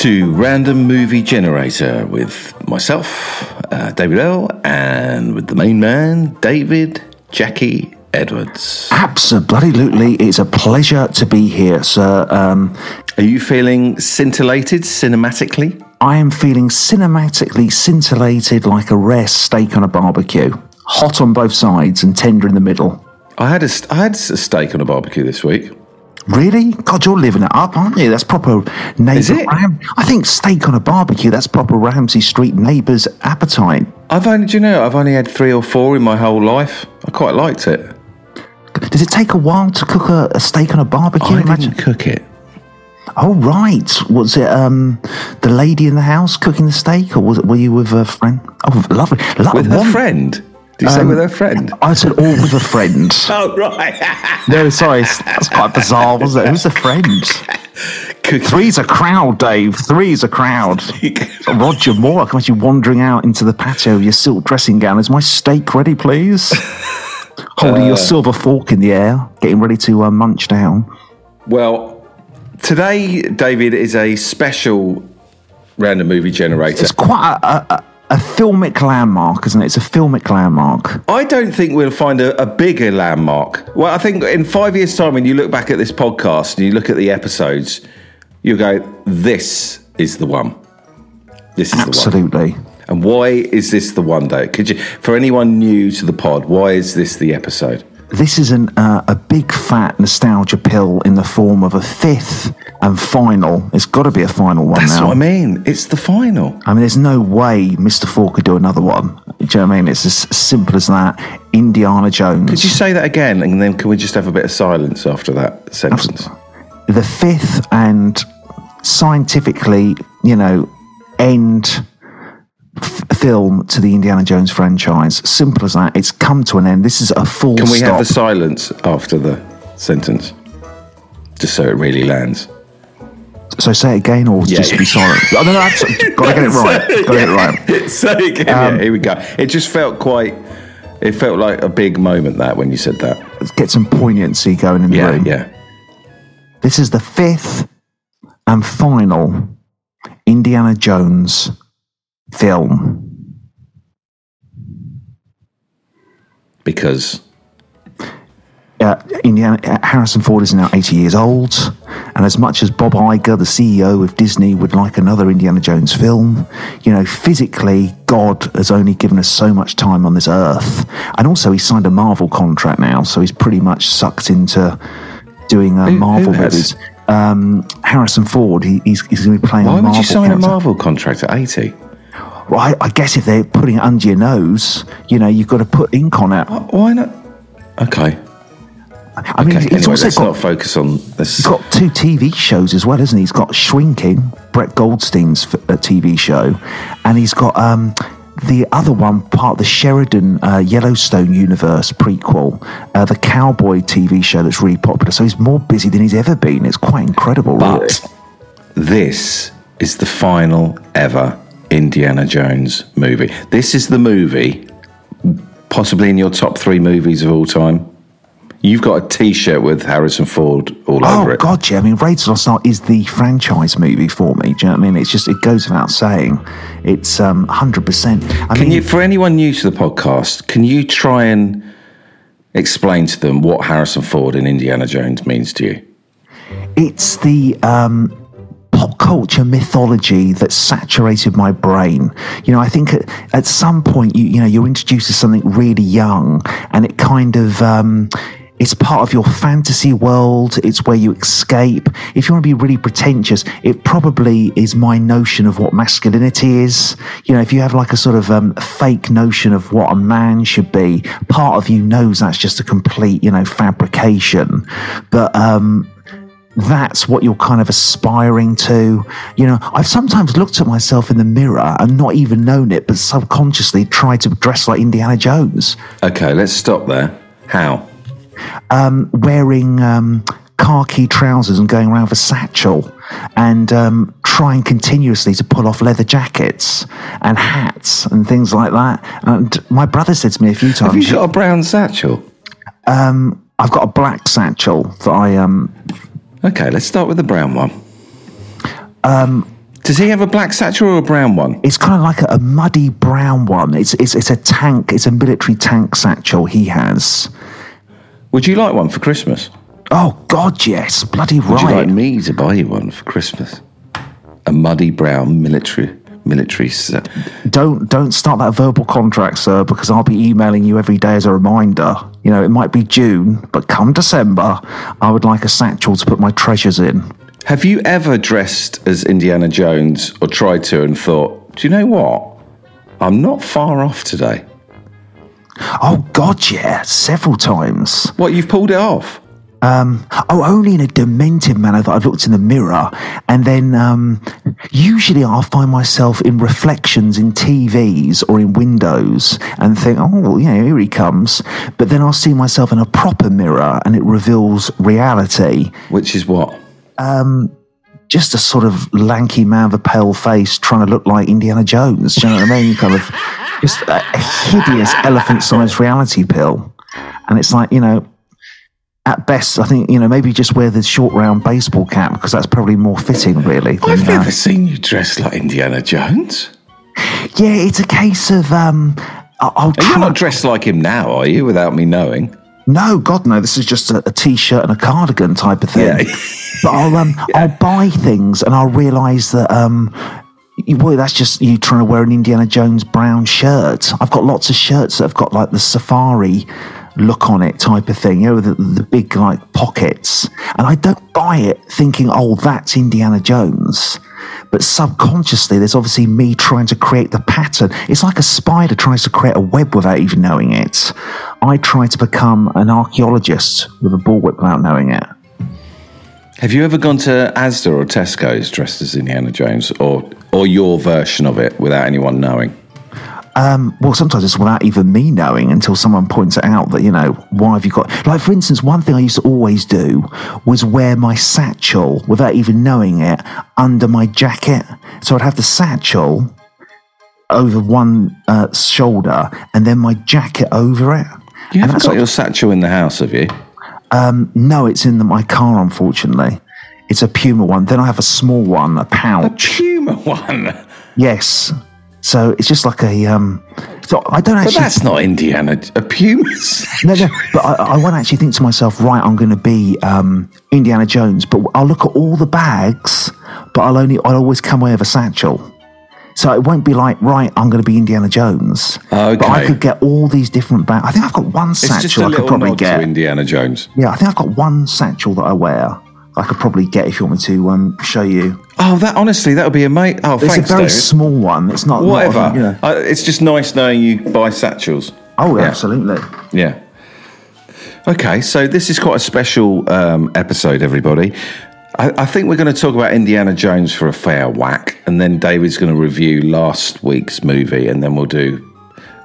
To Random Movie Generator with myself, uh, David Earl, and with the main man, David Jackie Edwards. Absolutely, it's a pleasure to be here, sir. Um, Are you feeling scintillated cinematically? I am feeling cinematically scintillated like a rare steak on a barbecue, hot on both sides and tender in the middle. I had a, I had a steak on a barbecue this week. Really? God, you're living it up, aren't you? That's proper neighbour Ram- I think steak on a barbecue, that's proper Ramsey Street neighbour's appetite. I've only, do you know, I've only had three or four in my whole life. I quite liked it. Does it take a while to cook a, a steak on a barbecue? I Imagine- didn't cook it. Oh, right. Was it um, the lady in the house cooking the steak, or was it, were you with a friend? Oh, lovely. Lo- With her one- friend? Did you say Um, with a friend? I said all with a friend. Oh, right. No, sorry, that's quite bizarre, wasn't it? Who's a friend? Cooking. Three's a crowd, Dave. Three's a crowd. Roger Moore, I can imagine you wandering out into the patio with your silk dressing gown. Is my steak ready, please? Holding your silver fork in the air, getting ready to uh, munch down. Well, today, David, is a special random movie generator. It's quite a, a, a- filmic landmark, isn't it? It's a filmic landmark. I don't think we'll find a, a bigger landmark. Well, I think in five years' time, when you look back at this podcast and you look at the episodes, you'll go, "This is the one. This is the one." Absolutely. And why is this the one, though? Could you, for anyone new to the pod, why is this the episode? This is an, uh, a big fat nostalgia pill in the form of a fifth and final. It's got to be a final one That's now. what I mean. It's the final. I mean, there's no way Mr. Ford could do another one. Do you know what I mean? It's as simple as that. Indiana Jones. Could you say that again, and then can we just have a bit of silence after that sentence? the fifth and scientifically, you know, end film to the Indiana Jones franchise. Simple as that. It's come to an end. This is a full Can we stop. have the silence after the sentence, just so it really lands? so say it again, or just yeah. be silent. Oh, no, no, that's, gotta get it right. Gotta get it right. so again, um, yeah, here we go. It just felt quite. It felt like a big moment that when you said that. Let's get some poignancy going in the Yeah, room. yeah. This is the fifth and final Indiana Jones film. Because uh, Indiana, uh, Harrison Ford is now 80 years old, and as much as Bob Iger, the CEO of Disney, would like another Indiana Jones film, you know, physically, God has only given us so much time on this earth. And also, he signed a Marvel contract now, so he's pretty much sucked into doing a Who- who Marvel has? movies. Um, Harrison Ford, he, he's, he's going to be playing why a would you sign character. a Marvel contract at eighty? Well, I, I guess if they're putting it under your nose, you know, you've got to put ink on it. Why not? Okay. I mean, Okay. he's Anyway, also let's got not focus on this. He's got two TV shows as well, isn't he? He's got Shrinking, Brett Goldstein's f- uh, TV show, and he's got um, the other one, part of the Sheridan uh, Yellowstone universe prequel, uh, the Cowboy TV show that's really popular. So he's more busy than he's ever been. It's quite incredible, really. But this is the final ever Indiana Jones movie. This is the movie, possibly in your top three movies of all time. You've got a T-shirt with Harrison Ford all over it. Oh. God, yeah. I mean, Raiders of the Lost Ark is the franchise movie for me. Do you know what I mean? It's just it goes without saying. It's um hundred percent. Can mean, you, for anyone new to the podcast, can you try and explain to them what Harrison Ford in Indiana Jones means to you? it's the um, pop culture mythology that saturated my brain. You know, I think at, at some point you you know you're introduced to something really young, and it kind of. Um, it's part of your fantasy world. It's where you escape. If you want to be really pretentious, it probably is my notion of what masculinity is. You know, if you have like a sort of um, fake notion of what a man should be, part of you knows that's just a complete, you know, fabrication. But um, that's what you're kind of aspiring to. You know, I've sometimes looked at myself in the mirror and not even known it, but subconsciously tried to dress like Indiana Jones, Okay, let's stop there. How? wearing um, khaki trousers and going around with a satchel and um, trying continuously to pull off leather jackets and hats and things like that. And my brother said to me a few times, Have you got a brown satchel? I've got a black satchel that I um, Okay, let's start with the brown one. Um, Does he have a black satchel or a brown one? It's kind of like a, a muddy brown one. It's, it's it's a tank. It's a military tank satchel he has. Would you like one for Christmas? Oh God, yes, bloody right. Would you like me to buy you one for Christmas? A muddy brown military military set. Don't don't start that verbal contract, sir, because I'll be emailing you every day as a reminder. You know, it might be June, but come December, I would like a satchel to put my treasures in. Have you ever dressed as Indiana Jones or tried to and thought, do you know what? I'm not far off today. Oh God, yeah, several times. What, you've pulled it off? Oh, only in a demented manner that I've looked in the mirror, and then um, usually I'll find myself in reflections in TVs or in windows and think, oh, well, yeah, here he comes. But then I'll see myself in a proper mirror, and it reveals reality. Which is what? Just a sort of lanky man with a pale face trying to look like Indiana Jones. Do you know what I mean? Kind of just a, a hideous elephant-sized reality pill, and it's like you know. At best, I think you know maybe just wear the short round baseball cap because that's probably more fitting, really. than, I've uh, never seen you dressed like Indiana Jones. Yeah, it's a case of um. I'll try. You're not dressed like him now, are you, without me knowing? no, God, no. This is just a, a t-shirt and a cardigan type of thing. Yeah. but I'll um, I'll buy things and I'll realise that um. you- Boy, that's just you trying to wear an Indiana Jones brown shirt. I've got lots of shirts that have got like the safari look on it type of thing, you know, the, the big like pockets. And I don't buy it thinking, oh, that's Indiana Jones. But subconsciously, there's obviously me trying to create the pattern. It's like a spider tries to create a web without even knowing it. I try to become an archaeologist with a bullwhip without knowing it. Have you ever gone to Asda or Tesco's dressed as Indiana Jones or, or your version of it without anyone knowing? Well, sometimes it's without even me knowing until someone points it out that, you know, why have you got. Like, for instance, one thing I used to always do was wear my satchel without even knowing it under my jacket. So I'd have the satchel over one uh, shoulder and then my jacket over it. You haven't that's got your satchel in the house, have you? No, it's in the, my car, unfortunately. It's a Puma one. Then I have a small one, a pouch. A Puma one. Yes. So it's just like a. Um, so I don't actually. But that's not Indiana. A Puma's. No, no, but I, I won't actually think to myself, right, I'm going to be um, Indiana Jones, but I'll look at all the bags, but I'll only, I'll always come away with a satchel. So it won't be like, right, I'm going to be Indiana Jones. But I could get all these different bags. I think I've got one It's just a satchel I could probably get. to Indiana Jones. Yeah, I think I've got one satchel that I wear. I could probably get if you want me to um, show you. Oh, that honestly, that would be amazing. Oh, It's thanks, a very David. small one. It's not not Whatever. of a- you know. Uh, it's just nice knowing you buy satchels. Oh, Yeah. absolutely. Yeah. Okay, so this is quite a special um, episode, everybody. I, I think we're going to talk about Indiana Jones for a fair whack, and then David's going to review last week's movie, and then we'll do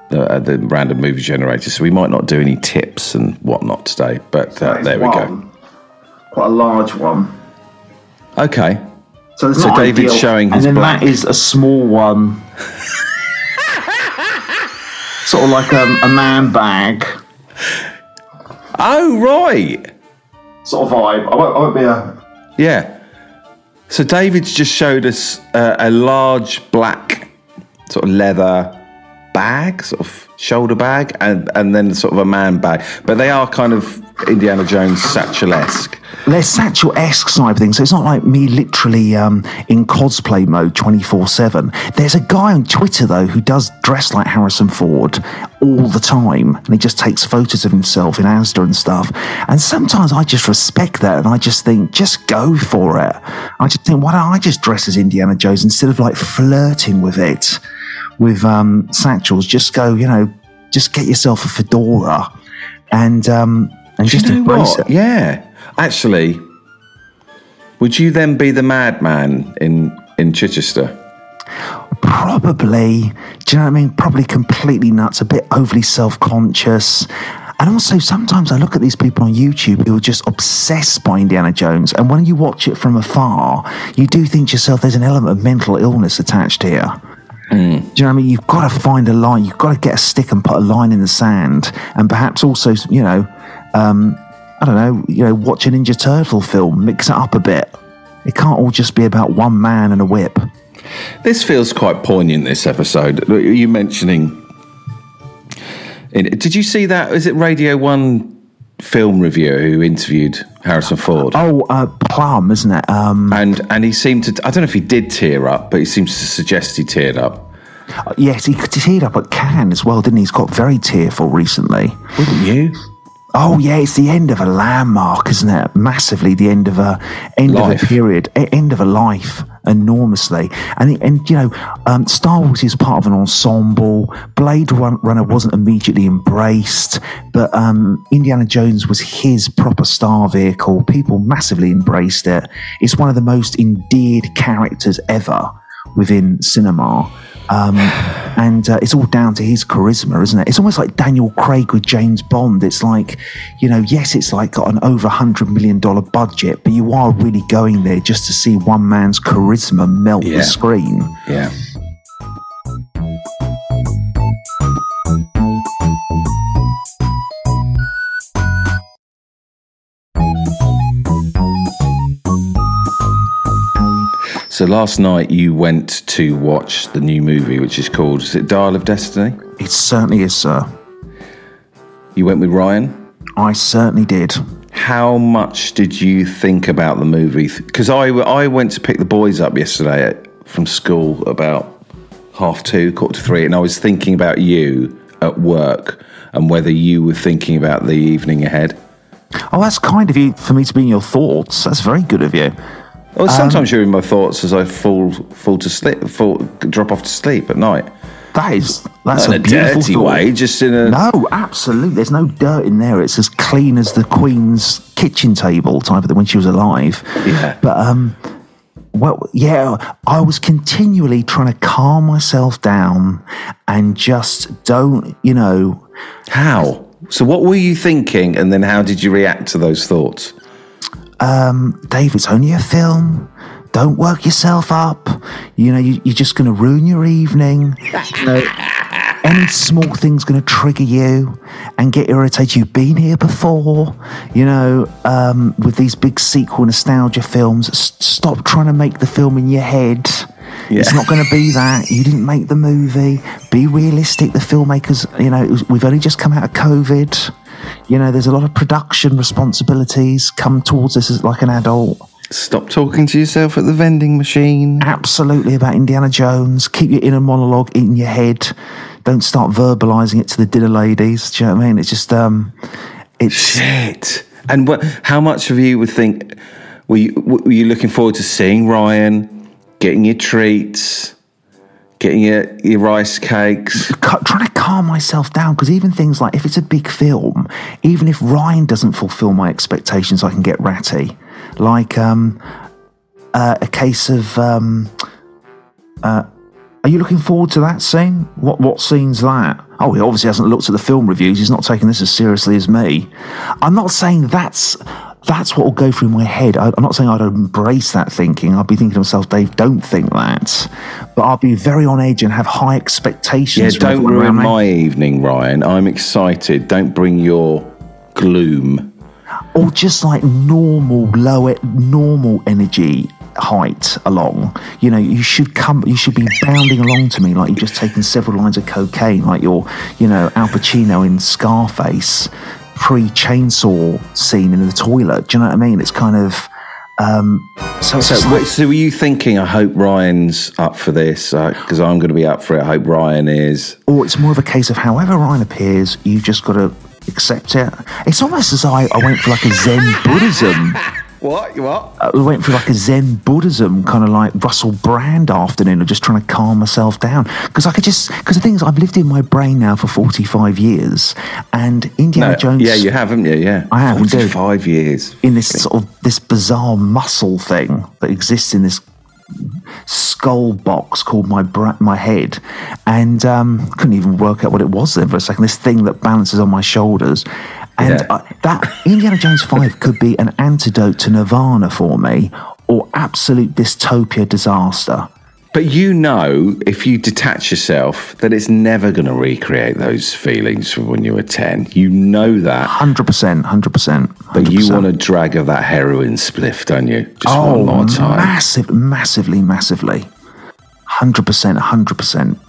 the, uh, the random movie generator. So we might not do any tips and whatnot today, but uh, there we go. Quite a large one. Okay. So, So David's showing his and then black. that is a small one, sort of like a, a man bag Oh, right. sort of vibe. I won't, I won't be a. Yeah. So David's just showed us uh, a large black sort of leather bag, sort of shoulder bag, and, and then sort of a man bag. But they are kind of Indiana Jones satchel esque. They're satchel esque type thing, so it's not like me literally um, in cosplay mode 24 7. There's a guy on Twitter, though, who does dress like Harrison Ford all the time, and he just takes photos of himself in Asda and stuff. And sometimes I just respect that, and I just think, just go for it. I just think, why don't I just dress as Indiana Jones instead of like flirting with it with um, satchels? Just go, you know, just get yourself a fedora and um, and just Do you know embrace what? it. Yeah. Actually, would you then be the madman in, in Chichester? probably do you know what i mean probably completely nuts a bit overly self-conscious and also sometimes i look at these people on youtube who are just obsessed by indiana jones and when you watch it from afar you do think to yourself there's an element of mental illness attached here hmm. do you know what I mean? You've got to find a line. You've got to get a stick and put a line in the sand, and perhaps also, you know, um, I don't know, you know, watch a Ninja Turtle film, mix it up a bit. It can't all just be about one man and a whip. This feels quite poignant. This episode, you mentioning. Did you see that? Is it Radio One film reviewer who interviewed Harrison Ford? Oh, uh, Plumb, isn't it? Um, and and he seemed to. I don't know if he did tear up, but he seems to suggest he teared up. Uh, yes, he teared up at Cannes as well, didn't he? He's got very tearful recently. Wouldn't you? Oh yeah, it's the end of a landmark, isn't it? Massively, the end of a end life. of a period, end of a life, enormously. And and you know, um, Star Wars is part of an ensemble. Blade Runner wasn't immediately embraced, but um, Indiana Jones was his proper star vehicle. People massively embraced it. It's one of the most endeared characters ever within cinema. Um, and uh, it's all down to his charisma, isn't it? It's almost like Daniel Craig with James Bond. It's like, you know, yes, it's like got an over hundred million dollar budget, but you are really going there just to see one man's charisma melt yeah. the screen. Yeah. So last night you went to watch the new movie, which is called is it Dial of Destiny? It certainly is, sir. You went with Ryan. I certainly did. How much did you think about the movie? Because I I went to pick the boys up yesterday at, from school about half two, quarter to three, and I was thinking about you at work and whether you were thinking about the evening ahead. Oh, that's kind of you for me to be in your thoughts. That's very good of you. Well, sometimes um, you're in my thoughts as I fall fall to sleep, fall drop off to sleep at night. That is that's a, a dirty thought. way, just in a no, absolutely. There's no dirt in there. It's as clean as the Queen's kitchen table type of thing when she was alive. Yeah, but um, well, yeah, I was continually trying to calm myself down and just don't, you know, how. So, what were you thinking, and then how did you react to those thoughts? Um, Dave, it's only a film. Don't work yourself up. You know, you, are just going to ruin your evening. You know, any small thing's going to trigger you and get irritated. You've been here before. You know, um, with these big sequel nostalgia films, s- stop trying to make the film in your head. Yeah. It's not going to be that. You didn't make the movie. Be realistic. The filmmakers, you know, was, we've only just come out of COVID. You know, there's a lot of production responsibilities come towards us as like an adult. Stop talking to yourself at the vending machine. Absolutely about Indiana Jones. Keep your inner monologue in your head. Don't start verbalizing it to the dinner ladies. Do you know what I mean? It's just, um, it's shit. And what? How much of you would think? Were you, were you looking forward to seeing Ryan, getting your treats? Getting your, your rice cakes. Trying to calm myself down because even things like if it's a big film, even if Ryan doesn't fulfill my expectations, I can get ratty. Like um, uh, a case of. Um, uh, are you looking forward to that scene? What what scene's that? Oh, he obviously hasn't looked at the film reviews. He's not taking this as seriously as me. I'm not saying that's that's what will go through my head. I, am not saying I'd embrace that thinking. I'd be thinking to myself, Dave, don't think that. But I'll be very on edge and have high expectations. Yeah, don't ruin my evening, Ryan. I'm excited. Don't bring your gloom. Or just like normal, low, normal energy height along. You know, you should come, you should be bounding along to me like you've just taken several lines of cocaine, like you're, you know, Al Pacino in Scarface pre chainsaw scene in the toilet. Do you know what I mean? It's kind of. Um, so, so, like, so, were you thinking? I hope Ryan's up for this because uh, I'm going to be up for it. I hope Ryan is. Or it's more of a case of however Ryan appears, you've just got to accept it. It's almost as I, I went for like a Zen Buddhism what? You What? I went for like a Zen Buddhism kind of like Russell Brand afternoon of just trying to calm myself down. Because I could just, because the thing is, I've lived in my brain now for 45 years and Indiana no, Jones. Yeah, you have, haven't you? Yeah. I have. 45 years. In this sort of, this bizarre muscle thing that exists in this skull box called my bra- my head, and um, couldn't even work out what it was then for a second. This thing that balances on my shoulders, and yeah. uh, that Indiana Jones 5 could be an antidote to Nirvana for me or absolute dystopia disaster. But you know, if you detach yourself, that it's never going to recreate those feelings from when you were 10. You know that. 100%, 100%. But you want a drag of that heroin spliff, don't you? Just oh, one more time. Massive, massively, massively. 100%, 100%.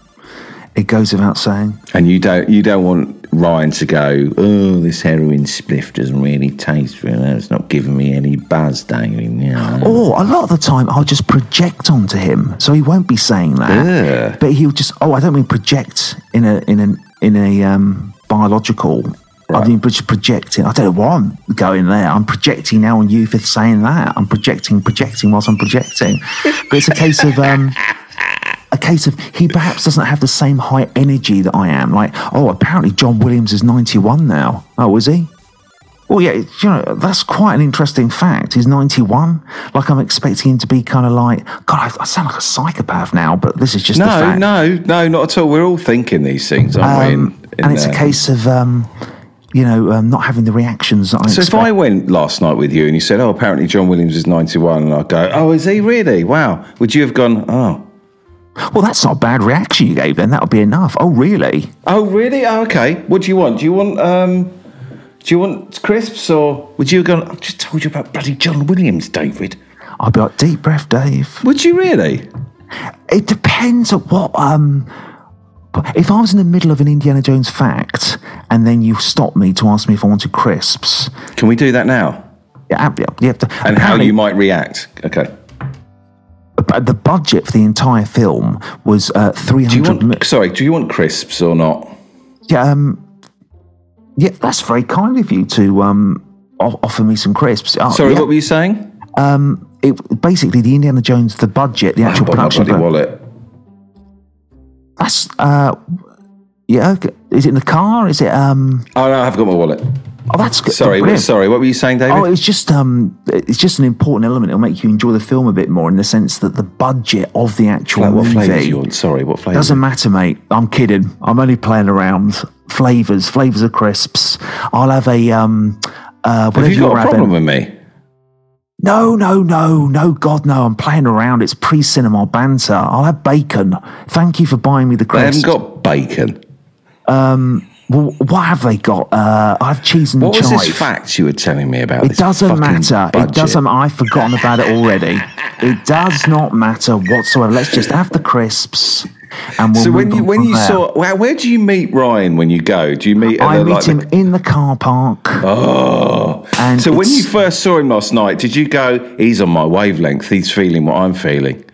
It goes without saying. And you don't you don't want Ryan to go, oh, this heroin spliff doesn't really taste real. It's not giving me any buzz, Damien. Yeah. Or a lot of the time, I'll just project onto him, so he won't be saying that. Ugh. But he'll just. Oh, I don't mean project in a in a in a um, biological. I mean just projecting. I don't know why I'm going there. I'm projecting now on you for saying that. I'm projecting, projecting whilst I'm projecting. But it's a case of. Um, a case of he perhaps doesn't have the same high energy that I am. Like, oh, apparently John Williams is 91 now. Oh, is he? Well, yeah, you know, that's quite an interesting fact. He's 91. Like, I'm expecting him to be kind of like, God, I, I sound like a psychopath now, but this is just the No, fact. no, no, not at all. We're all thinking these things, aren't we? in- Um, in and it's a case of, um, you know, um, not having the reactions that I So if. I went last night with you and you said, "Oh, apparently John Williams is 91," and I go, "Oh, is he really? Wow." Would you have gone, "Oh, well, that's not a bad reaction you gave then. That would be enough. Oh, really? oh, really? Oh, okay. What do you want? Do you want um, do you want crisps or would you go? gone? I just told you about bloody John Williams, David. I'd be like, deep breath, Dave. Would you really? It depends on what. Um, if I was in the middle of an Indiana Jones fact and then you stopped me to ask me if I wanted crisps, Can we do that now? yeah, yeah, And how you might react? Okay. But the budget for the entire film was uh, three hundred. Sorry. Do you want crisps or not? Yeah, um, yeah, that's very kind of you to um, offer me some crisps. Oh, Sorry, yeah. what were you saying? Um, it basically the Indiana Jones, the budget, the actual I've my production. bloody wallet. That's uh, yeah. Okay. Is it in the car? Is it um? Oh no, I've got my wallet. Oh, that's good. Sorry, Brilliant. sorry. What were you saying, David? Oh, it's just um, it's just an important element. It'll make you enjoy the film a bit more in the sense that the budget of the actual Like, what movie you want? Sorry, what flavour? doesn't matter, mate. I'm kidding. I'm only playing around. Flavors, flavors of crisps. I'll have a um, uh, whatever Have you got a problem with me? No, no, no, no, God, no. I'm playing around. It's pre-cinema banter. I'll have bacon. Thank you for buying me the They crisps. haven't got bacon. Well, what have they got? Uh, I have cheese and What was this fact you were telling me about? It doesn't matter. budget? It doesn't. I've forgotten about it already. It does not matter whatsoever. Let's just have the crisps, and we'll So when you when you there. saw where, where do you meet Ryan when you go? Do you meet? I the, meet like, him the- in the car park. oh, and so when you first saw him last night, did you go? He's on my wavelength. He's feeling what I'm feeling.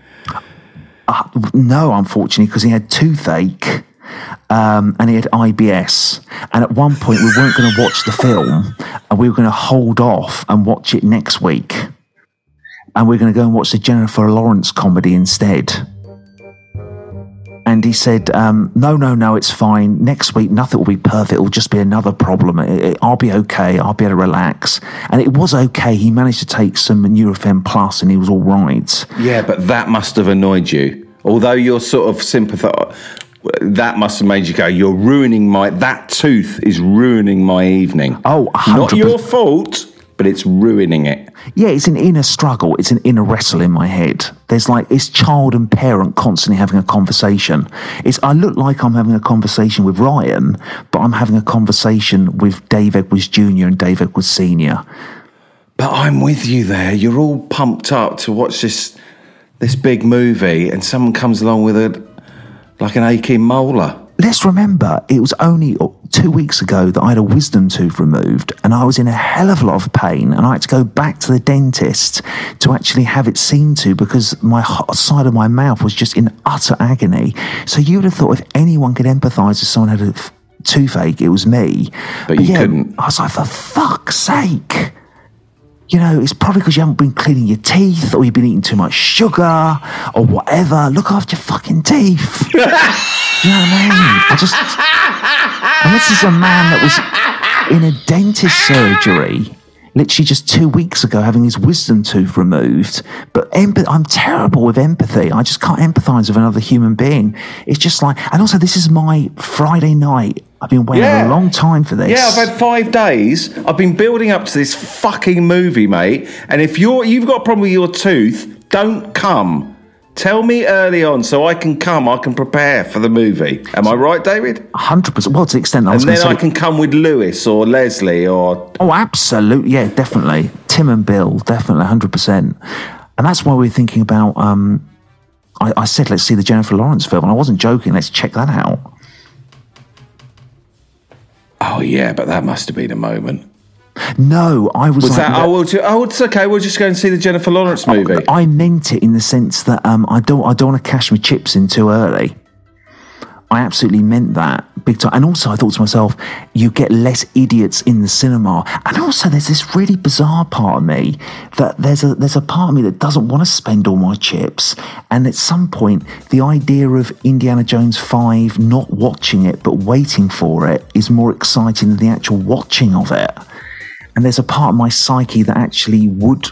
No, unfortunately, because he had toothache. Um, and he had IBS. And at one point, we weren't going to watch the film, and we were going to hold off and watch it next week. And we are going to go and watch the Jennifer Lawrence comedy instead. And he said, um, "No, no, no, it's fine. Next week, nothing will be perfect. It will just be another problem. It- it- I'll be okay. I'll be able to relax." And it was okay. He managed to take some Nurofen Plus, and he was all right. Yeah, but that must have annoyed you. Although you're sort of sympathetic, that must have made you go, "You're ruining my that tooth is ruining my evening." Oh, not 100%. your fault, but it's ruining it. Yeah, it's an inner struggle. It's an inner wrestle in my head. There's like it's child and parent constantly having a conversation. It's I look like I'm having a conversation with Ryan, but I'm having a conversation with Dave Edwards Jr. and Dave Edwards Sr. But I'm with you there. You're all pumped up to watch this this big movie, and someone comes along with a like an aching molar. Let's remember, it was only uh, two weeks ago that I had a wisdom tooth removed, and I was in a hell of a lot of pain, and I had to go back to the dentist to actually have it seen to because my side of my mouth was just in utter agony. So you would have thought if anyone could empathise if someone had a toothache, it was me. But you couldn't. I was like, for fuck's sake. You know, it's probably because you haven't been cleaning your teeth or you've been eating too much sugar or whatever. Look after your fucking teeth. you know what I mean? I just. And this is a man that was in a dentist surgery literally just two weeks ago having his wisdom tooth removed. But empath- I'm terrible with empathy. I just can't empathize with another human being. It's just like, and also, this is my Friday night. I've been waiting Yeah. a long time for this. Yeah, I've had five days. I've been building up to this fucking movie, mate. And if you're you've got a problem with your tooth, don't come. Tell me early on so I can come, I can prepare for the movie. Am I right, David? 100%. Well, to the extent I And then to I can come with Lewis or Leslie or. Oh, absolutely. Yeah, definitely. Tim and Bill, definitely, 100%. And that's why we're thinking about. Um, I, I said, let's see the Jennifer Lawrence film. And I wasn't joking. Let's check that out. Oh, yeah, but that must have been a moment. No, I was, Was like. that, oh, well, ju- oh, it's okay. We'll just go and see the Jennifer Lawrence movie. I meant it in the sense that um, I don't I don't want to cash my chips in too early. I absolutely meant that big time. And also, I thought to myself, you get less idiots in the cinema. And also, there's this really bizarre part of me that there's a there's a part of me that doesn't want to spend all my chips. And at some point, the idea of Indiana Jones Five not watching it but waiting for it is more exciting than the actual watching of it. And there's a part of my psyche that actually would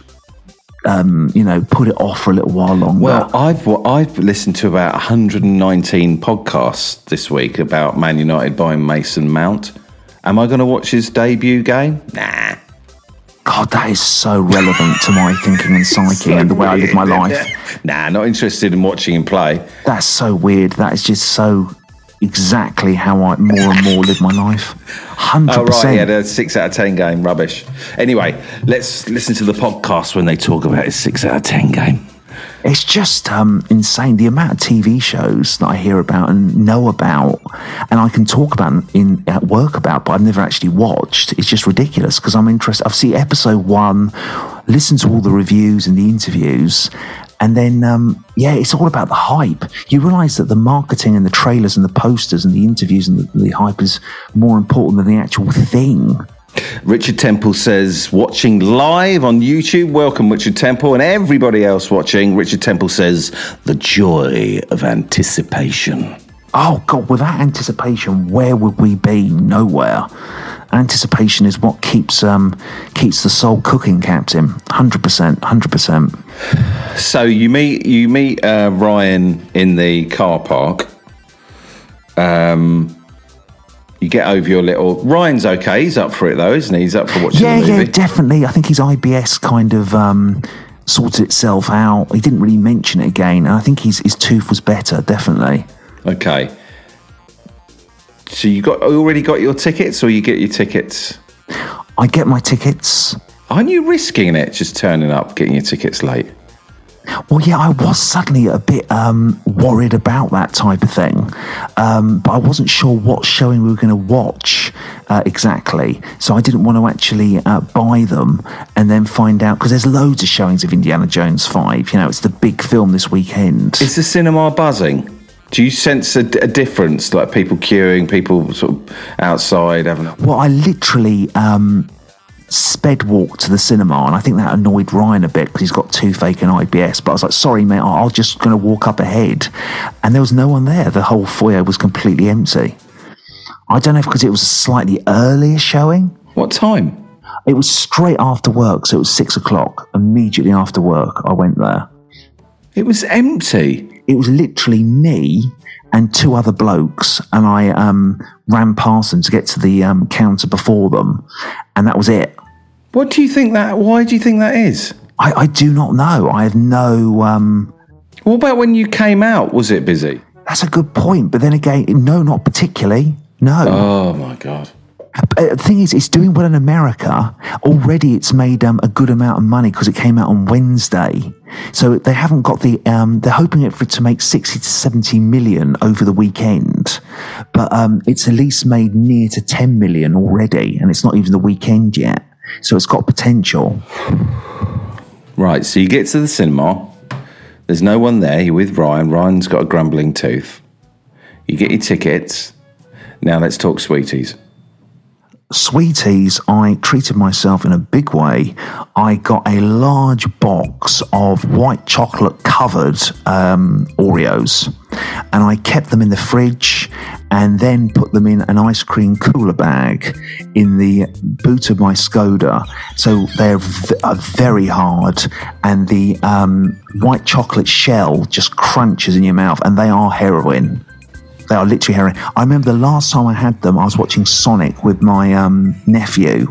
um, you know, put it off for a little while longer. Well, I've well, I've listened to about 119 podcasts this week about Man United buying Mason Mount. Am I going to watch his debut game? Nah. God, that is so relevant to my thinking and psyche and the way I live my life. Nah, not interested in watching him play. That's so weird. That is just so exactly how I more and more live my life. Hundred Oh right, yeah, the six out of ten game rubbish. Anyway, let's listen to the podcast when they talk about his six out of ten game. It's just um, insane the amount of TV shows that I hear about and know about, and I can talk about in at work about, but I've never actually watched. It's just ridiculous because I'm interested. I've seen episode one, listened to all the reviews and the interviews, and then um, yeah, it's all about the hype. You realise that the marketing and the trailers and the posters and the interviews and the, the hype is more important than the actual thing. Richard Temple says, watching live on YouTube. Welcome, Richard Temple, and everybody else watching. Richard Temple says, the joy of anticipation. Oh God, without anticipation, where would we be? Nowhere. Anticipation is what keeps um keeps the soul cooking, Captain. Hundred percent, hundred percent. So you meet you meet uh, Ryan in the car park. Um, you get over your little. Ryan's okay. He's up for it though, isn't he? He's up for watching Yeah, the yeah, movie. definitely. I think his IBS kind of um sorted itself out. He didn't really mention it again, and I think his his tooth was better. Definitely. Okay. So you got already got your tickets, or you get your tickets? I get my tickets. Aren't you risking it just turning up, getting your tickets late? Well, yeah, I was suddenly a bit um, worried about that type of thing, um, but I wasn't sure what showing we were going to watch uh, exactly. So I didn't want to actually uh, buy them and then find out because there's loads of showings of Indiana Jones Five. You know, it's the big film this weekend. Is the cinema buzzing? Do you sense a, a difference, like people queuing, people sort of outside having? A, Well, I literally um, sped walk to the cinema, and I think that annoyed Ryan a bit because he's got toothache and IBS. But I was like, "Sorry, mate, I- I'm just going to walk up ahead," and there was no one there. The whole foyer was completely empty. I don't know if because it was a slightly earlier showing. what time? It was straight after work, so it was six o'clock. Immediately after work, I went there. It was empty. It was literally me and two other blokes, and I um, ran past them to get to the um, counter before them, and that was it. What do you think that? Why do you think that is? I, I do not know. I have no. Um, What about when you came out? Was it busy? that's a good point, but then again, no, not particularly. No. Oh my god. Uh, the thing is, it's doing well in America. Already, it's made um, a good amount of money because it came out on Wednesday. So they haven't got the. Um, they're hoping it for it to make sixty to seventy million over the weekend, but um, it's at least made near to ten million already, and it's not even the weekend yet. So it's got potential. Right. So you get to the cinema. There's no one there. You're with Ryan. Ryan's got a grumbling tooth. You get your tickets. Now let's talk sweeties. Sweeties, I treated myself in a big way. I got a large box of white chocolate covered um, Oreos and I kept them in the fridge and then put them in an ice cream cooler bag in the boot of my Skoda. So they're v- very hard and the um, white chocolate shell just crunches in your mouth and they are heroin. They are literally heroin. I remember the last time I had them, I was watching Sonic with my um, nephew,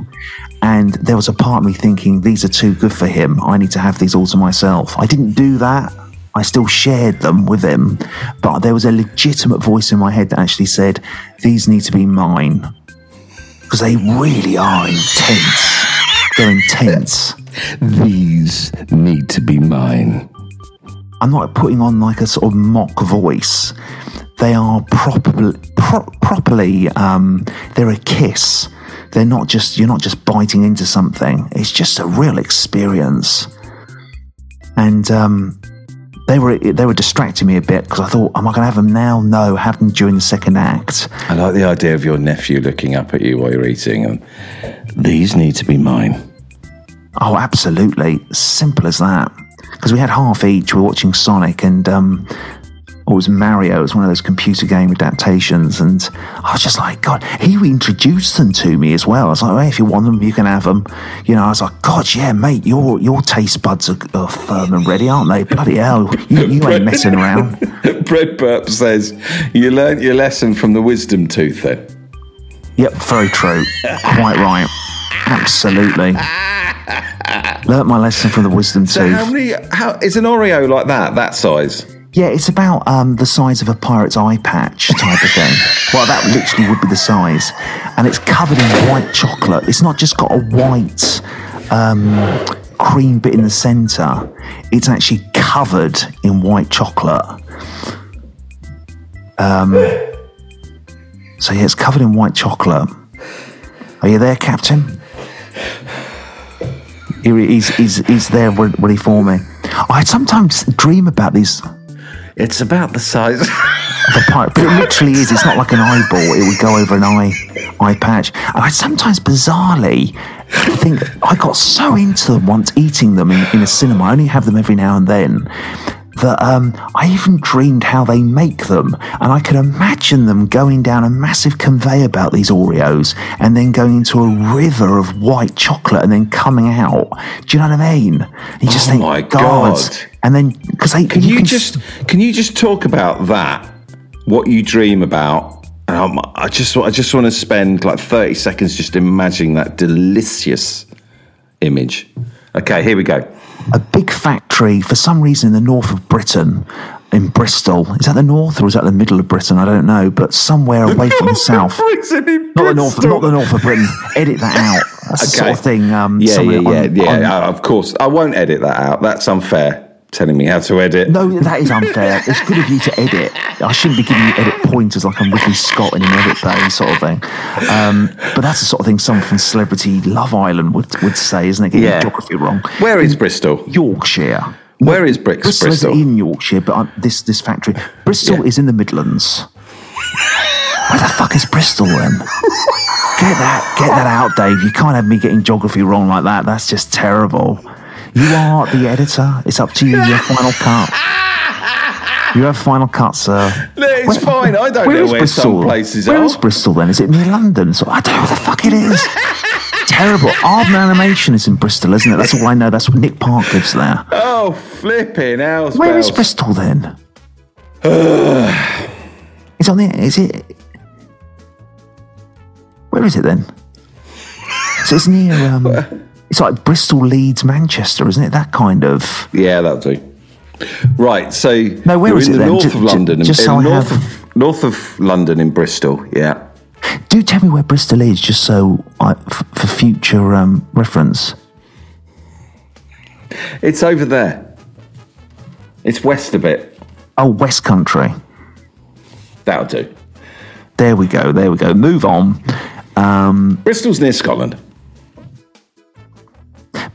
and there was a part of me thinking, these are too good for him. I need to have these all to myself. I didn't do that. I still shared them with him, but there was a legitimate voice in my head that actually said, "These need to be mine," because they really are intense. They're intense. These need to be mine. I'm not putting on like a sort of mock voice. They are properly, pro- properly. Um, they're a kiss. They're not just. You're not just biting into something. It's just a real experience. And um, they were they were distracting me a bit because I thought, am I going to have them now? No, have them during the second act. I like the idea of your nephew looking up at you while you're eating, and these need to be mine. Oh, absolutely. Simple as that. Because we had half each. We were watching Sonic and um, or was Mario. It was one of those computer game adaptations. And I was just like, God, he introduced them to me as well. I was like, if you want them, you can have them. You know, I was like, God, yeah, mate, your your taste buds are, are firm and ready, aren't they? Bloody hell. You, you ain't messing around. Bread Burp says, You learnt your lesson from the wisdom tooth then. Yep, very true. Quite right. Absolutely. Learnt my lesson from the wisdom So tooth. how many? How is an Oreo like that? That size? Yeah, it's about um, the size of a pirate's eye patch type of thing. well, that literally would be the size. And it's covered in white chocolate. It's not just got a white um, cream bit in the centre, it's actually covered in white chocolate. Um, so, yeah, it's covered in white chocolate. Are you there, Captain? He- He's, he's, he's there ready for me. I sometimes dream about these It's about the size. Of the pipe, but it literally is. It's not like an eyeball. It would go over an eye eye patch. And I sometimes bizarrely think I got so into them once eating them in, in a cinema. I only have them every now and then. That um, I even dreamed how they make them, and I could imagine them going down a massive conveyor belt, these Oreos, and then going into a river of white chocolate, and then coming out. Do you know what I mean? You just Oh think, my God. God. And then because they Can you can just can you just talk about that? What you dream about? And I'm, just I just want to spend like thirty seconds just imagining that delicious image. Okay, here we go. a big factory for some reason in the north of Britain, in Bristol. Is that the north or is that the middle of Britain? I don't know, but somewhere away from the south. Not the north, not the north of Britain. Edit that out. That's the sort of thing. Um, Yeah, yeah, yeah, on- yeah. on- uh, of course, I won't edit that out. That's unfair. Telling me how to edit. no, that is unfair. It's good of you to edit. I shouldn't be giving you edit pointers like I'm Ridley Scott in an edit bay sort of thing. Um, but that's the sort of thing someone from Celebrity Love Island would, would say, isn't it? Getting Yeah. geography wrong. Where is Bristol? Yorkshire. Where is Brix, Bristol, Bristol? is in Yorkshire, but uh, this this factory, Bristol Yeah. is in the Midlands. Where the fuck is Bristol then? Get that, get that out, Dave. You can't have me getting geography wrong like that. That's just terrible. You are the editor. It's up to you. Your final cut. You have final cut, sir. No, it's fine. I don't know where some places Where are. is Bristol then? Is it near London? So I don't know where the fuck it is. Terrible. Aardman Animation is in Bristol, isn't it? That's all I know. That's what Nick Park lives there. Oh, flipping hell. Where is Bristol then? it's on the. Is it? Where is it then? So it's near. Um, it's like Bristol, Leeds, Manchester, isn't it? That kind of. Yeah, that'll do. Right, so No, where is in it the then? north of London, just in so I north have- of north of London in Bristol. Yeah, Do tell me where Bristol is, just so I, f- for future um, reference. it's over there. It's west a bit. Oh, West Country. That'll do. There we go. There we go. Move on. Um, Bristol's near Scotland.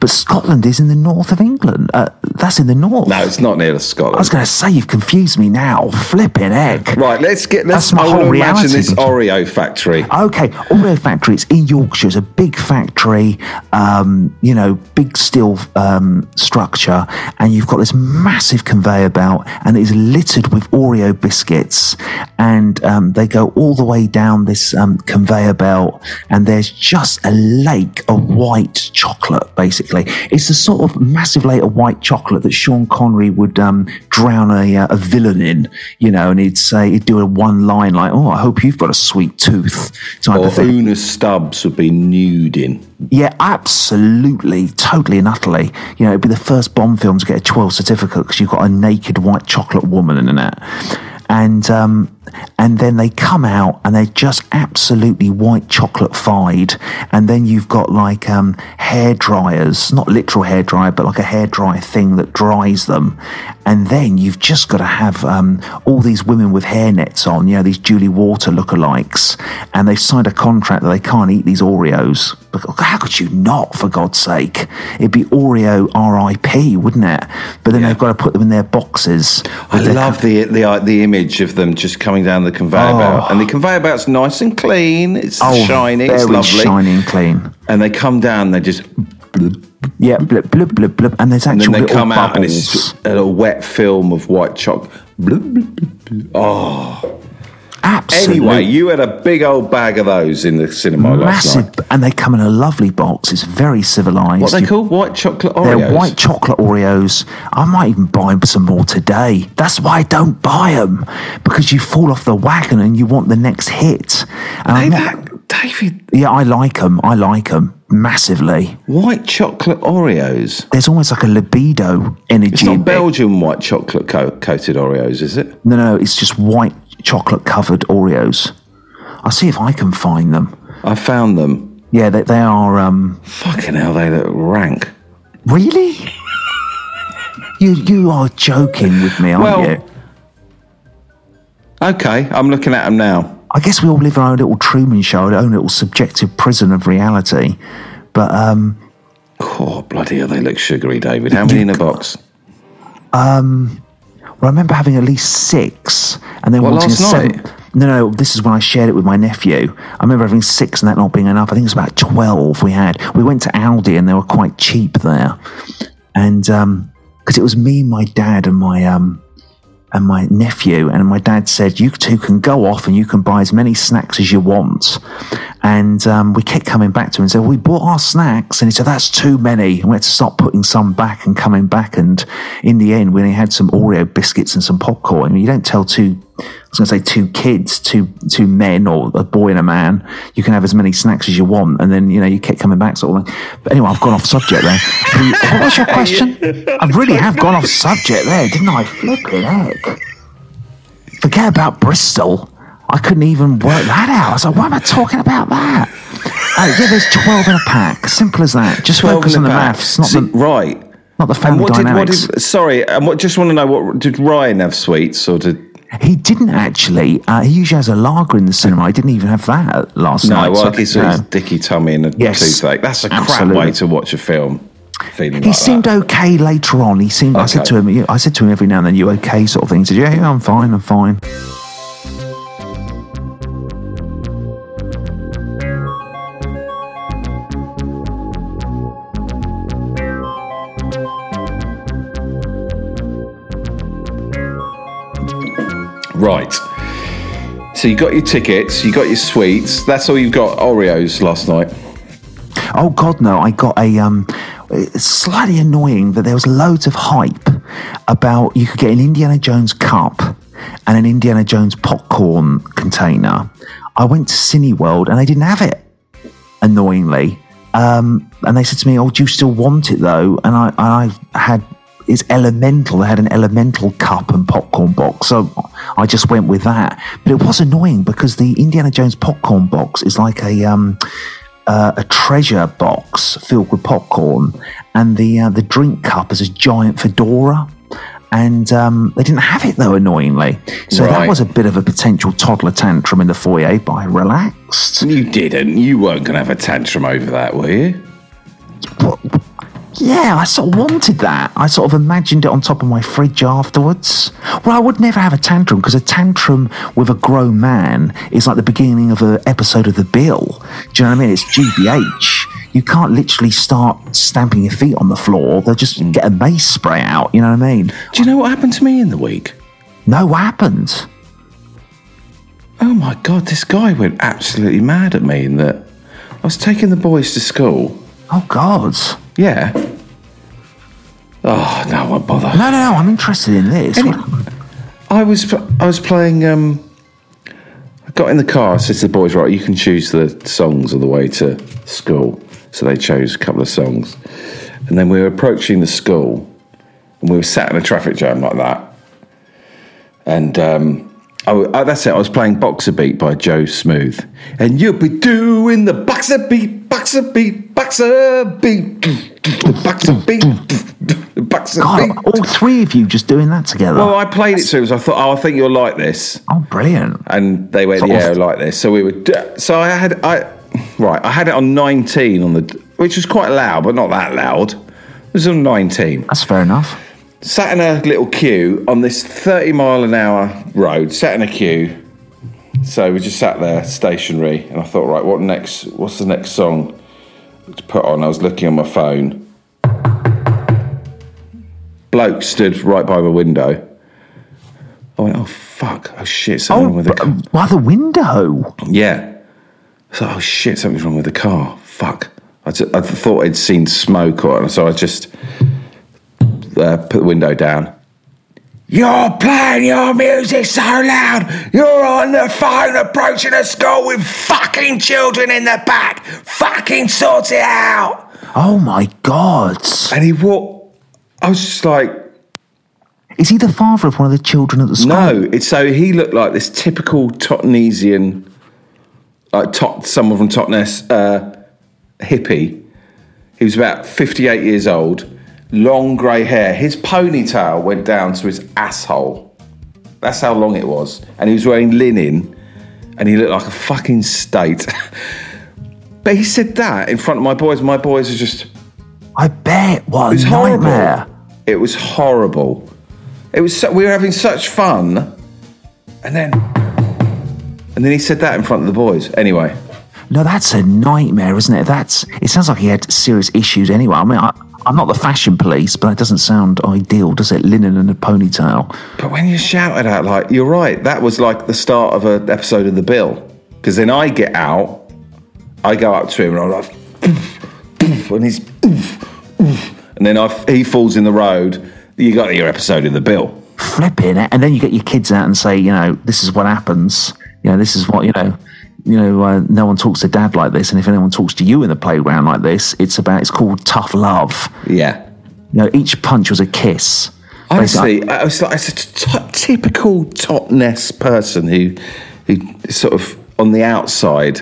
But Scotland is in the north of England. Uh, that's in the north. No, it's not near to Scotland. I was going to say you've confused me now. Flipping egg. Right, let's get. Let's. That's my I whole to imagine this Oreo factory. Okay, Oreo factory. It's in Yorkshire. It's a big factory. Um, you know, big steel um, structure, and you've got this massive conveyor belt, and it is littered with Oreo biscuits, and um, they go all the way down this um, conveyor belt, and there's just a lake of white chocolate, basically. Basically. It's the sort of massive layer of white chocolate that Sean Connery would um, drown a, uh, a villain in, you know, and he'd say, he'd do a one line like, oh, I hope you've got a sweet tooth type Or of thing. Una Stubbs would be nude in. Yeah, absolutely, totally and utterly. You know, it'd be the first Bond film to get a 12 certificate because you've got a naked white chocolate woman in it. And um, and then they come out and they're just absolutely white chocolate fied. And then you've got like um, hair dryers, not literal hair dryer, but like a hair dryer thing that dries them. And then you've just got to have um, all these women with hair nets on, you know, these Julie Walters lookalikes, and they've signed a contract that they can't eat these Oreos. How could you not, for God's sake? It'd be Oreo RIP, wouldn't it? But then they've got to put them in their boxes. I love the, the uh, the image of them just coming down the conveyor oh. belt, and the conveyor belt's nice and clean. It's Oh, shiny. very It's lovely. shiny and clean. And they come down. They just Yeah, blip, blip, blip, blip, and there's and actual then they come out, and bubbles. it's a little wet film of white chocolate. Oh, Absolutely. anyway, you had a big old bag of those in the cinema last massive, night. and they come in a lovely box. It's very civilized. What are they You- called? White chocolate They're Oreos. white chocolate Oreos. I might even buy some more today. That's why I don't buy them because you fall off the wagon and you want the next hit. And I'm Hey, not- that- David, yeah, I like them. I like them massively. white chocolate Oreos. There's almost like a libido energy. It's not. Belgian white chocolate co- coated Oreos, is it? No, no, it's just white chocolate covered Oreos. I'll see if I can find them. I found them. Yeah, they, they are. Um, Fucking hell, they look rank. really? you you are joking with me, aren't Well- you? Okay, I'm looking at them now. I guess we all live in our own little Truman Show, our own little subjective prison of reality. But um, Oh, bloody hell, they look sugary, David. How many in a box? Well, I remember having at least six, and then What, wanting last seven. night? No, no, this is when I shared it with my nephew. I remember having six and that not being enough. I think it was about twelve we had. We went to Aldi and they were quite cheap there, and because it was me, my dad, and my um, and my nephew, and my dad said, "You two can go off and you can buy as many snacks as you want." And um, we kept coming back to him and said, "We bought our snacks," and he said, "That's too many." And we had to stop putting some back and coming back. And in the end, we only had some Oreo biscuits and some popcorn. I mean, you don't tell two. I was going to say two kids, two two men, or a boy and a man. You can have as many snacks as you want, and then you know you kept coming back, sort of. But anyway, I've gone off subject there. what was your question? I really have gone off subject there, didn't I? Flipping heck. Forget about Bristol. I couldn't even work that out. I was like, why am I talking about that? Uh, yeah, there's 12 in a pack. Simple as that. Just 12 focus on the pack. maths, not See, the, right. not the And family what did, what dynamics. did, sorry, and what, just want to know, what did Ryan have sweets or did, He didn't actually. Uh, he usually has a lager in the cinema. I didn't even have that last no, night. well, so- he saw his dicky tummy and a Yes, toothache. That's a crap way to watch a film. He like seemed that. okay later on. He seemed. I said to him. I said to him every now and then, "You okay?" Sort of thing. He said, "Yeah, yeah, I'm fine. I'm fine." Right. So you got your tickets, you got your sweets. That's all you've got. Oreos last night. Oh God, no! I got a um. Slightly annoying that there was loads of hype about you could get an Indiana Jones cup and an Indiana Jones popcorn container. I went to Cineworld and they didn't have it. Annoyingly, um, and they said to me, "Oh, do you still want it though?" And I, I had it's elemental. They had an elemental cup and popcorn box, so I just went with that. But it was annoying because the Indiana Jones popcorn box is like a um, uh, a treasure box filled with popcorn, and the uh, the drink cup is a giant fedora. And um, they didn't have it though, annoyingly. So that was a bit of a potential toddler tantrum in the foyer, but I relaxed. You didn't. You weren't going to have a tantrum over that, were you? But, yeah, I sort of wanted that. I sort of imagined it on top of my fridge afterwards. Well, I would never have a tantrum because a tantrum with a grown man is like the beginning of an episode of The Bill. Do you know what I mean? It's GBH. You can't literally start stamping your feet on the floor. They'll just get a mace spray out. You know what I mean? Do you know what happened to me in the week? No, what happened? Oh my God, this guy went absolutely mad at me in that I was taking the boys to school Oh, God. Yeah. Oh no, I won't bother. No, no, no. I'm interested in this. Any- I was I was playing. Um, I got in the car. Said to the boys, "Right, you can choose the songs on the way to school." So they chose a couple of songs, and then we were approaching the school, and we were sat in a traffic jam like that. And um, I, I- that's it. I was playing Boxer Beat by Joe Smooth, and you'll be doing the Boxer Beat, Boxer Beat, Boxer Beat, the Boxer Beat, the Boxer God, Beat. all three of you just doing that together. Well, I played it to them, so I thought, oh, I think you'll like this. oh, brilliant. And they went, Sort yeah, of- like this. So we were, so I had, I, right, I had it on 19 on the, which was quite loud, but not that loud. It was on 19. That's fair enough. Sat in a little queue on this 30 mile an hour road, sat in a queue. So we just sat there stationary, and I thought, right, what next? What's the next song to put on? I was looking on my phone. Bloke stood right by my window. I went, oh fuck, oh shit, something wrong with the car. by the window. Yeah. So, oh shit, something's wrong with the car. Fuck. I, thought I'd seen smoke or so I just uh, put the window down. You're playing your music so loud. You're on the phone approaching a school with fucking children in the back. Fucking sort it out. Oh my God. And he walked. I was just like, Is he the father of one of the children at the school? No, it's so he looked like this typical Tottenesian, like tot, someone from Totnes, uh, hippie. He was about fifty-eight years old, long grey hair. His ponytail went down to his asshole. That's how long it was, and he was wearing linen, and he looked like a fucking state. but he said that in front of my boys. My boys are just. I bet. What It was a horrible. nightmare. It was horrible. It was. So, we were having such fun, and then, and then he said that in front of the boys. Anyway, No, that's a nightmare, isn't it? That's. It sounds like he had serious issues anyway. I mean, I, I'm not the fashion police, but it doesn't sound ideal, does it? Linen and a ponytail. but when you shouted out like, "You're right," that was like the start of an episode of The Bill. Because then I get out, I go up to him, and I'm like, "Oof, oof," and he's, oof, oof. and then I, he falls in the road. You got your episode of The Bill. Flipping it, and then you get your kids out and say, you know, this is what happens. You know, this is what you know. You know, uh, no one talks to dad like this, and if anyone talks to you in the playground like this, it's about. It's called tough love. Yeah. You know, each punch was a kiss. Honestly, I was like, it's a t- t- typical Totnes person who, who sort of on the outside.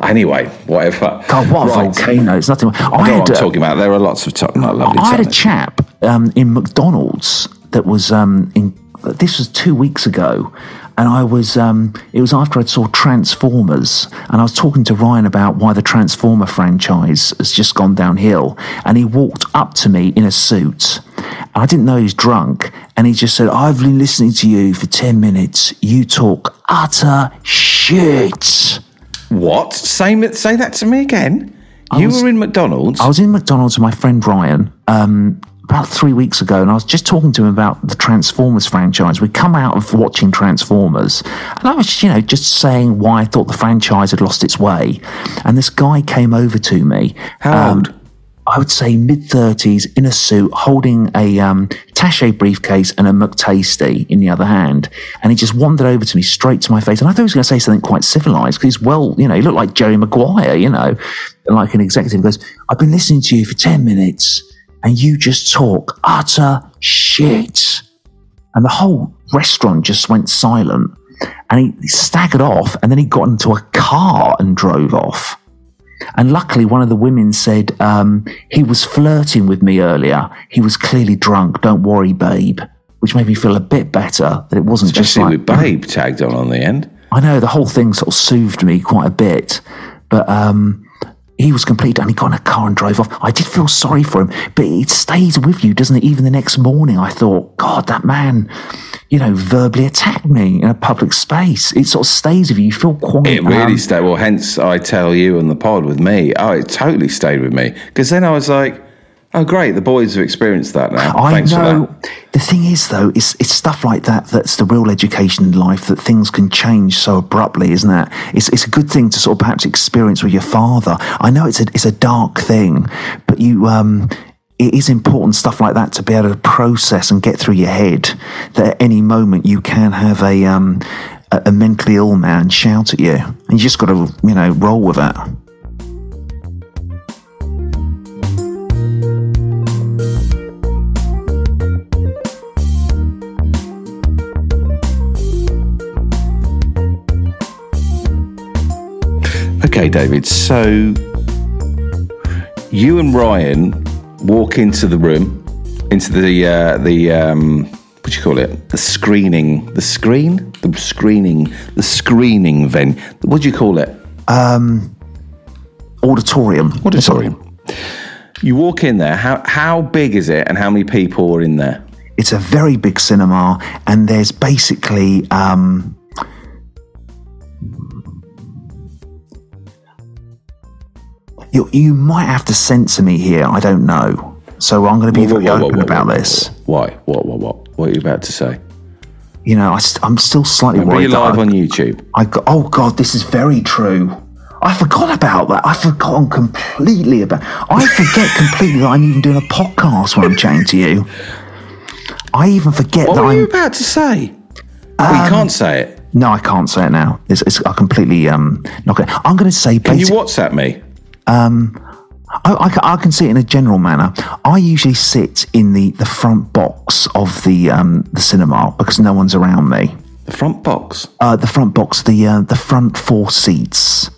Anyway, whatever. God, what a Right. volcano! It's nothing. I I know had, what I'm talking about. There are lots of lovely I had a chap um, in McDonald's that was um, in. This was two weeks ago, and I was. Um, it was after I'd saw Transformers, and I was talking to Ryan about why the Transformer franchise has just gone downhill. And he walked up to me in a suit. And I didn't know he was drunk, and he just said, "I've been listening to you for ten minutes. You talk utter shit." What? Say, say that to me again. You was- were in McDonald's. I was in McDonald's with my friend Ryan um, about three weeks ago, and I was just talking to him about the Transformers franchise. We come out of watching Transformers, and I was, you know, just saying why I thought the franchise had lost its way. And this guy came over to me. How um, old? I would say mid thirties, in a suit, holding a um, Taché briefcase and a McTasty in the other hand, and he just wandered over to me straight to my face. And I thought he was going to say something quite civilized because he's well, you know, he looked like Jerry Maguire, you know, like an executive. He goes, "I've been listening to you for ten minutes, and you just talk utter shit." And the whole restaurant just went silent, and he, staggered off, and then he got into a car and drove off. And luckily, one of the women said, um, he was flirting with me earlier. He was clearly drunk. Don't worry, babe. Which made me feel a bit better that it wasn't just Especially like, with Babe tagged on on the end. I know the whole thing sort of soothed me quite a bit. But um, he was completely done. He got in a car and drove off. I did feel sorry for him, but it stays with you, doesn't it? Even the next morning, I thought, God, that man, you know, verbally attacked me in a public space. It sort of stays with you. You feel quite. It really um, stayed. Well, hence I tell you on the pod with me. Oh, it totally stayed with me because then I was like, Oh, great! The boys have experienced that now. I Thanks know. for that. The thing is, though, it's it's stuff like that that's the real education in life. That things can change so abruptly, isn't it? It's it's a good thing to sort of perhaps experience with your father. I know it's a it's a dark thing, but you um. It is important stuff like that to be able to process and get through your head. That at any moment you can have a um, a, a mentally ill man shout at you, and you just got to you know roll with it. Okay, David. So you and Ryan walk into the room, into the uh, the um, what do you call it? The screening, the screen, the screening, the screening venue. What do you call it? Um, auditorium. Auditorium. You walk in there. How how big is it, and how many people are in there? It's a very big cinema, and there's basically um, you you might have to censor me here. I don't know, so I'm going to be whoa, very whoa, open whoa, about this. Why? What? What? What? What are you about to say? You know, I st- I'm still slightly Are worried. that live I, on YouTube? I got, oh God, this is very true. I forgot about that. I've forgotten completely about. I forget completely that I'm even doing a podcast when I'm chatting to you. I even forget What that were I'm. you about to say? oh, you can't say it. No, I can't say it now. It's, it's I completely um not going. I'm going to say Can you. WhatsApp me? I, I, I can see it in a general manner. I usually sit in the, the front box of the um, the cinema because no one's around me. The front box. Uh, the front box, the uh, the front four seats,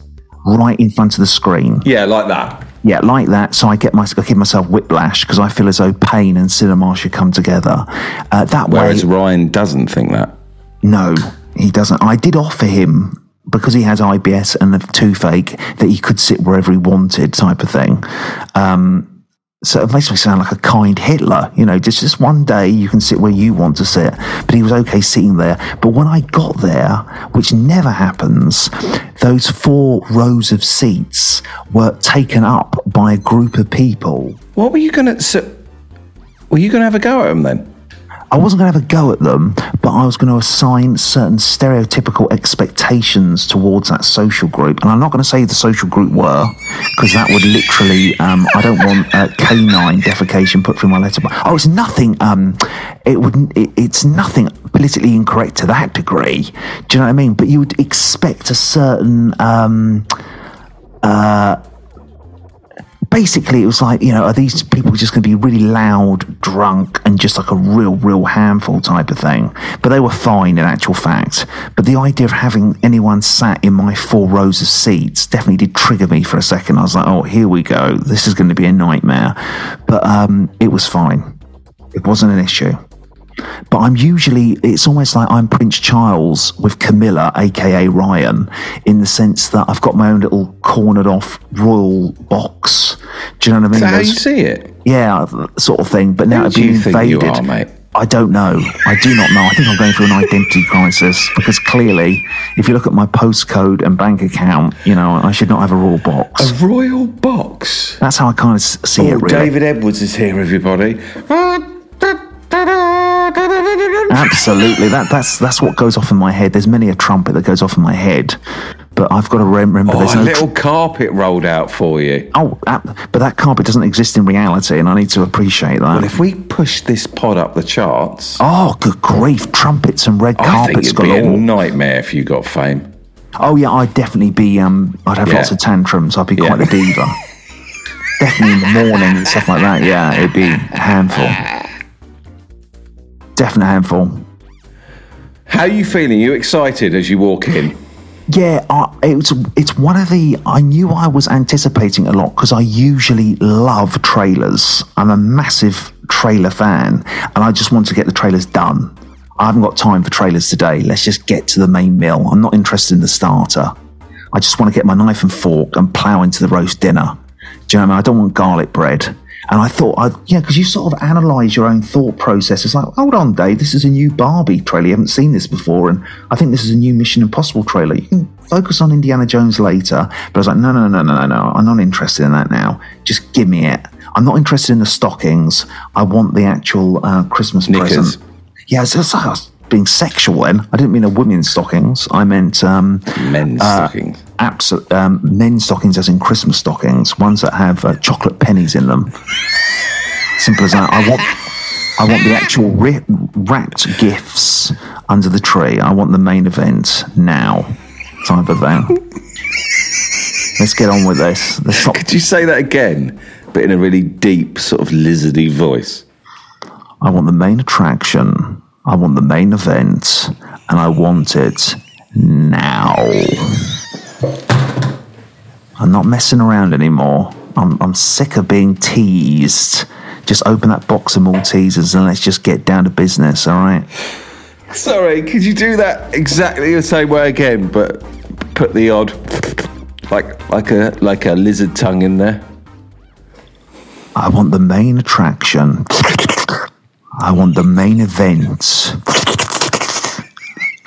right in front of the screen. Yeah, like that. Yeah, like that. So I get my, I give myself whiplash because I feel as though pain and cinema should come together. Uh, that Whereas way, Ryan doesn't think that. no, he doesn't. I did offer him because he has IBS and a toothache that he could sit wherever he wanted, type of thing. Um, so it makes me sound like a kind Hitler, you know, just, just one day you can sit where you want to sit. But he was okay sitting there. But when I got there, which never happens, those four rows of seats were taken up by a group of people. What were you gonna? So, were you gonna have a go at him then? I wasn't going to have a go at them, but I was going to assign certain stereotypical expectations towards that social group. And I'm not going to say the social group were, because that would literally, um, I don't want uh, canine defecation put through my letterbox. Oh, it's nothing, um, it wouldn't, it, it's nothing politically incorrect to that degree. Do you know what I mean? But you would expect a certain, um, basically it was like you know are these people just going to be really loud drunk and just like a real real handful type of thing? But they were fine in actual fact. But the idea of having anyone sat in my four rows of seats definitely did trigger me for a second. I was like oh here we go. This is going to be a nightmare. But um it was fine. It wasn't an issue but I'm usually, it's almost like I'm Prince Charles with Camilla, aka Ryan, in the sense that I've got my own little cornered off royal box. Do you know what I mean? Is that how you see it? yeah, sort of thing. But now do been invaded. are, mate? I don't know. I do not know. I think I'm going through an identity crisis because clearly, if you look at my postcode and bank account, you know, I should not have a royal box. A royal box. That's how I kind of see it, Oh, really. David Edwards is here, everybody. Ah, Absolutely. That that's that's what goes off in my head. There's many a trumpet that goes off in my head, but I've got to remember Oh, there's a no. little carpet rolled out for you. oh, but that carpet doesn't exist in reality, and I need to appreciate that. Well, if we push this pod up the charts, oh, good grief! Trumpets and red I think carpets it'd be a nightmare if you got fame. Oh yeah, I'd definitely be. Um, I'd have Yeah. lots of tantrums. I'd be Yeah. quite the diva. definitely in the morning and stuff like that. Yeah, it'd be a handful. Definite handful. How are you feeling? you excited as you walk in? Yeah, I, it's it's one of the. I knew I was anticipating a lot because I usually love trailers. I'm a massive trailer fan, and I just want to get the trailers done. I haven't got time for trailers today. Let's just get to the main meal. I'm not interested in the starter. I just want to get my knife and fork and plow into the roast dinner. Do you know what I mean? I don't want garlic bread. And I thought, I, yeah, because you sort of analyze your own thought process. It's like, hold on, Dave, this is a new Barbie trailer. You haven't seen this before. And I think this is a new Mission Impossible trailer. You can focus on Indiana Jones later. But I was like, no, no, no, no, no, no. I'm not interested in that now. Just give me it. I'm not interested in the stockings. I want the actual uh, Christmas Knickers. present. Yeah, it's, it's, I was being sexual then. I didn't mean a women's stockings. I meant um, Men's stockings. absolute um, men's stockings, as in Christmas stockings, ones that have uh, chocolate pennies in them. Simple as that. I want, I want the actual ri- wrapped gifts under the tree. I want the main event now, type of thing. Let's get on with this. Let's stop. Could you say that again, but in a really deep, sort of lizardy voice? I want the main attraction. I want the main event, and I want it now. I'm not messing around anymore. I'm, I'm sick of being teased. Just open that box of Maltesers and let's just get down to business, all right? Sorry, could you do that exactly the same way again, but put the odd, like like a like a lizard tongue in there? I want the main attraction. I want the main event.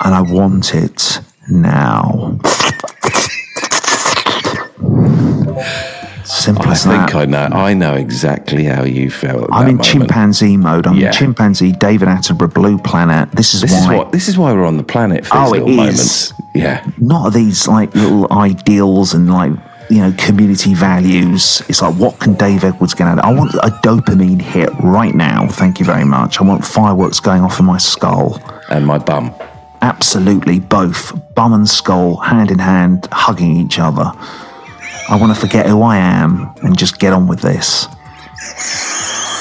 And I want it now. Simple I as think that. I know. I know exactly how you felt. I'm in moment. chimpanzee mode. I'm Yeah. in chimpanzee David Attenborough Blue Planet. This is This why is what. This is why we're on the planet for Oh, these it little is. moments. Yeah. not these like little ideals and like you know community values. It's like what can Dave Edwards get out? of I want a dopamine hit right now. Thank you very much. I want fireworks going off in my skull. And my bum. Absolutely both bum and skull hand in hand hugging each other. I want to forget who I am and just get on with this.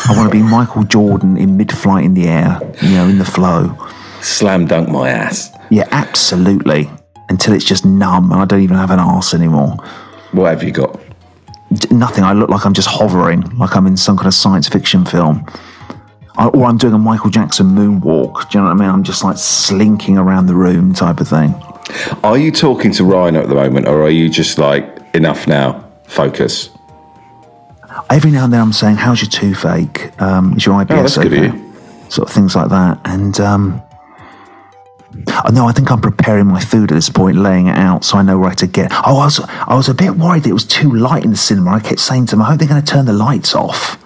I want to be Michael Jordan in mid-flight in the air, you know, in the flow. Slam dunk my ass. Yeah, absolutely. Until it's just numb and I don't even have an arse anymore. What have you got? Nothing. I look like I'm just hovering, like I'm in some kind of science fiction film. I, or I'm doing a Michael Jackson moonwalk. Do you know what I mean? I'm just like slinking around the room type of thing. Are you talking to Ryan at the moment, or are you just like enough now? Focus. Every now and then I'm saying, How's your toothache? Um, is your IBS Oh, that's good of okay? you. Sort of things like that. And um, Oh, no, I think I'm preparing my food at this point, laying it out so I know where to get. Oh, I was, I was a bit worried that it was too light in the cinema. I kept saying to him, I hope they're going to turn the lights off.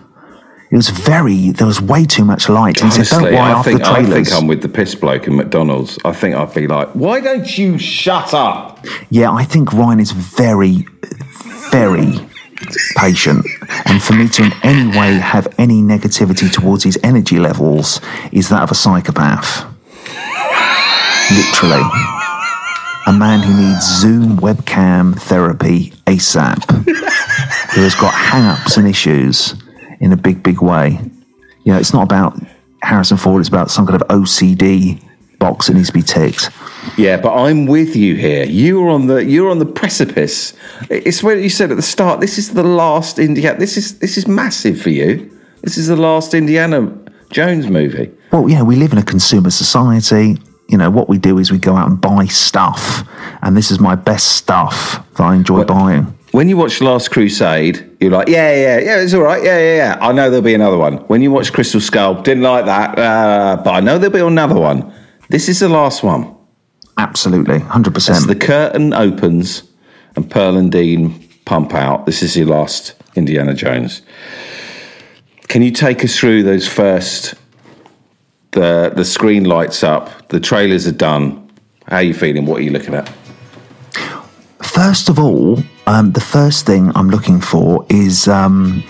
It was very, there was way too much light. And he said, Don't Honestly, worry, I think the I think I'm with the piss bloke in McDonald's. I think I'd be like, why don't you shut up? Yeah, I think Ryan is very, very patient. And for me to in any way have any negativity towards his energy levels is that of a psychopath. Literally. A man who needs Zoom webcam therapy ASAP, who has got hang ups and issues in a big, big way. You know, it's not about Harrison Ford, it's about some kind of OCD box that needs to be ticked. Yeah, but I'm with you here. You're on the you're on the precipice. It's what you said at the start. This is the last Indiana. This is this is massive for you. This is the last Indiana Jones movie. Well, you know, we live in a consumer society. You know, what we do is we go out and buy stuff. And this is my best stuff that I enjoy buying. When you watch Last Crusade, you're like, yeah, yeah, yeah, it's all right. Yeah, yeah, yeah. I know there'll be another one. When you watch Crystal Skull, didn't like that, uh, but I know there'll be another one. This is the last one. Absolutely, 100%. As the curtain opens and Pearl and Dean pump out, this is your last Indiana Jones. Can you take us through those first? The the screen lights up. The trailers are done. How are you feeling? What are you looking at? First of all, um, the first thing I'm looking for is um,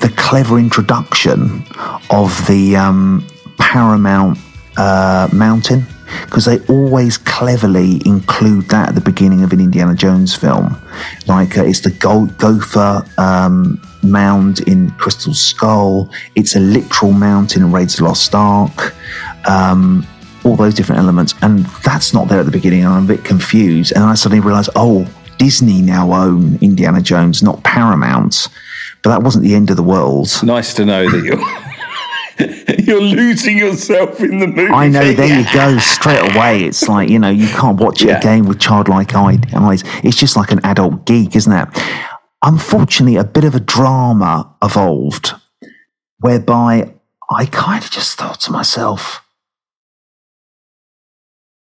the clever introduction of the um, Paramount uh, Mountain, because they always cleverly include that at the beginning of an Indiana Jones film. Like uh, it's the Go- Gopher um, mound in Crystal Skull, it's a literal mountain in Raiders of Lost Ark. Um, all those different elements, and that's not there at the beginning, and I'm a bit confused. And I suddenly realised, oh, Disney now own Indiana Jones, not Paramount. But that wasn't the end of the world. Nice to know that you're you're losing yourself in the movie. I know, there you go, straight away. It's like, you know, you can't watch it Yeah. again with childlike eyes. It's just like an adult geek, isn't it? Unfortunately, a bit of a drama evolved whereby I kind of just thought to myself,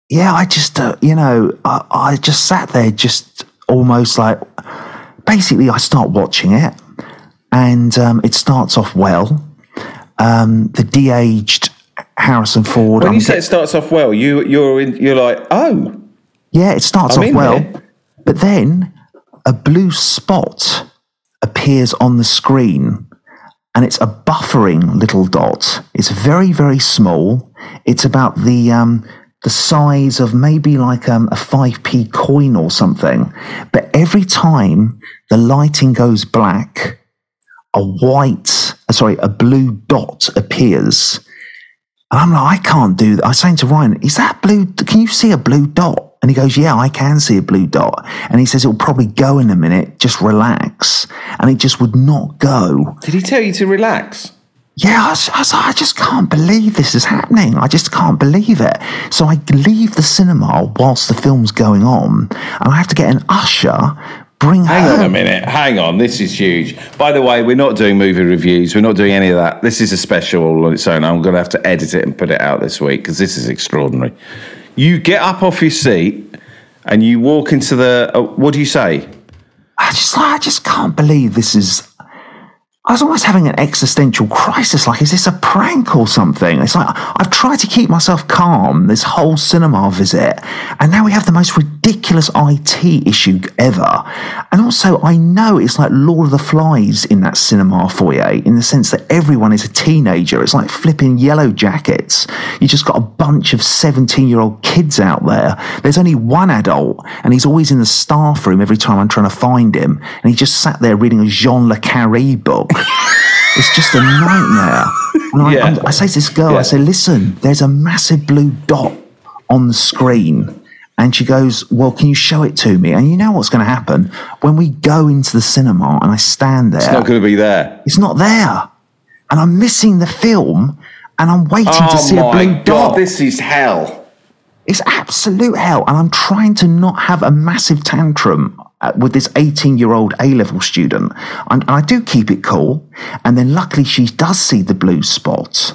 yeah, I just, uh, you know, I, I just sat there, just almost like, basically, I start watching it, and um, it starts off well. Um, the de-aged Harrison Ford. When I'm you say get- it starts off well, you you're in, you're like, oh, yeah, it starts I'm off well, but then a blue spot appears on the screen, and it's a buffering little dot. It's very very small. It's about the um, the size of maybe like um, a five p coin or something. But every time the lighting goes black, a white, uh, sorry, a blue dot appears. And I'm like, I can't do that. I was saying to Ryan, is that blue? Can you see a blue dot? And he goes, yeah, I can see a blue dot. And he says, it'll probably go in a minute. Just relax. And it just would not go. did he tell you to relax? Yeah, I was, I was like, I just can't believe this is happening. I just can't believe it. So I leave the cinema whilst the film's going on, and I have to get an usher, bring Hang her. on a minute. Hang on. This is huge. By the way, we're not doing movie reviews. We're not doing any of that. This is a special all on its own. I'm going to have to edit it and put it out this week because this is extraordinary. You get up off your seat and you walk into the. Uh, what do you say? I just, I just can't believe this is. I was almost having an existential crisis. Like, is this a prank or something? It's like I've tried to keep myself calm this whole cinema visit, and now we have the most ridiculous IT issue ever. And also, I know it's like Lord of the Flies in that cinema foyer, in the sense that everyone is a teenager. It's like flipping yellow jackets. You just got a bunch of seventeen-year-old kids out there. There's only one adult, and he's always in the staff room every time I'm trying to find him, and he just sat there reading a John le Carré book. It's just a nightmare. And I, Yeah. I'm- say to this girl, Yeah. I say, listen, there's a massive blue dot on the screen. And she goes, well, can you show it to me? And you know what's going to happen? When we go into the cinema and I stand there, It's not going to be there. it's not there. And I'm missing the film and I'm waiting to Oh see a blue god! dot. This is hell. It's absolute hell. And I'm trying to not have a massive tantrum uh, with this 18 year old A level student. And I do keep it cool. And then luckily she does see the blue spots.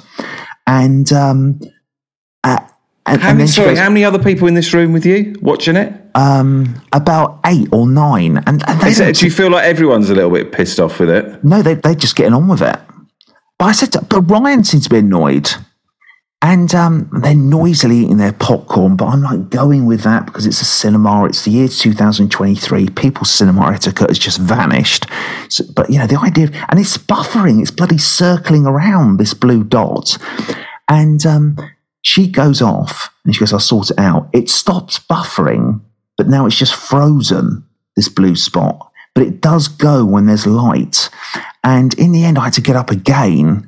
And, um, uh, and, How many, then sorry, goes, how many other people in this room with you watching it? about eight or nine. And, and they Is it- don't do you feel like everyone's a little bit pissed off with it? No, they, they're just getting on with it. But I said, to, but Ryan seems to be annoyed. And um, they're noisily eating their popcorn, but I'm like going with that because it's a cinema. It's the year 2023. People's cinema etiquette has just vanished. So, but you know, the idea, of, and it's buffering, it's bloody circling around this blue dot. And um, she goes off and she goes, I'll sort it out. It stops buffering, but now it's just frozen, this blue spot. But it does go when there's light. And in the end, I had to get up again.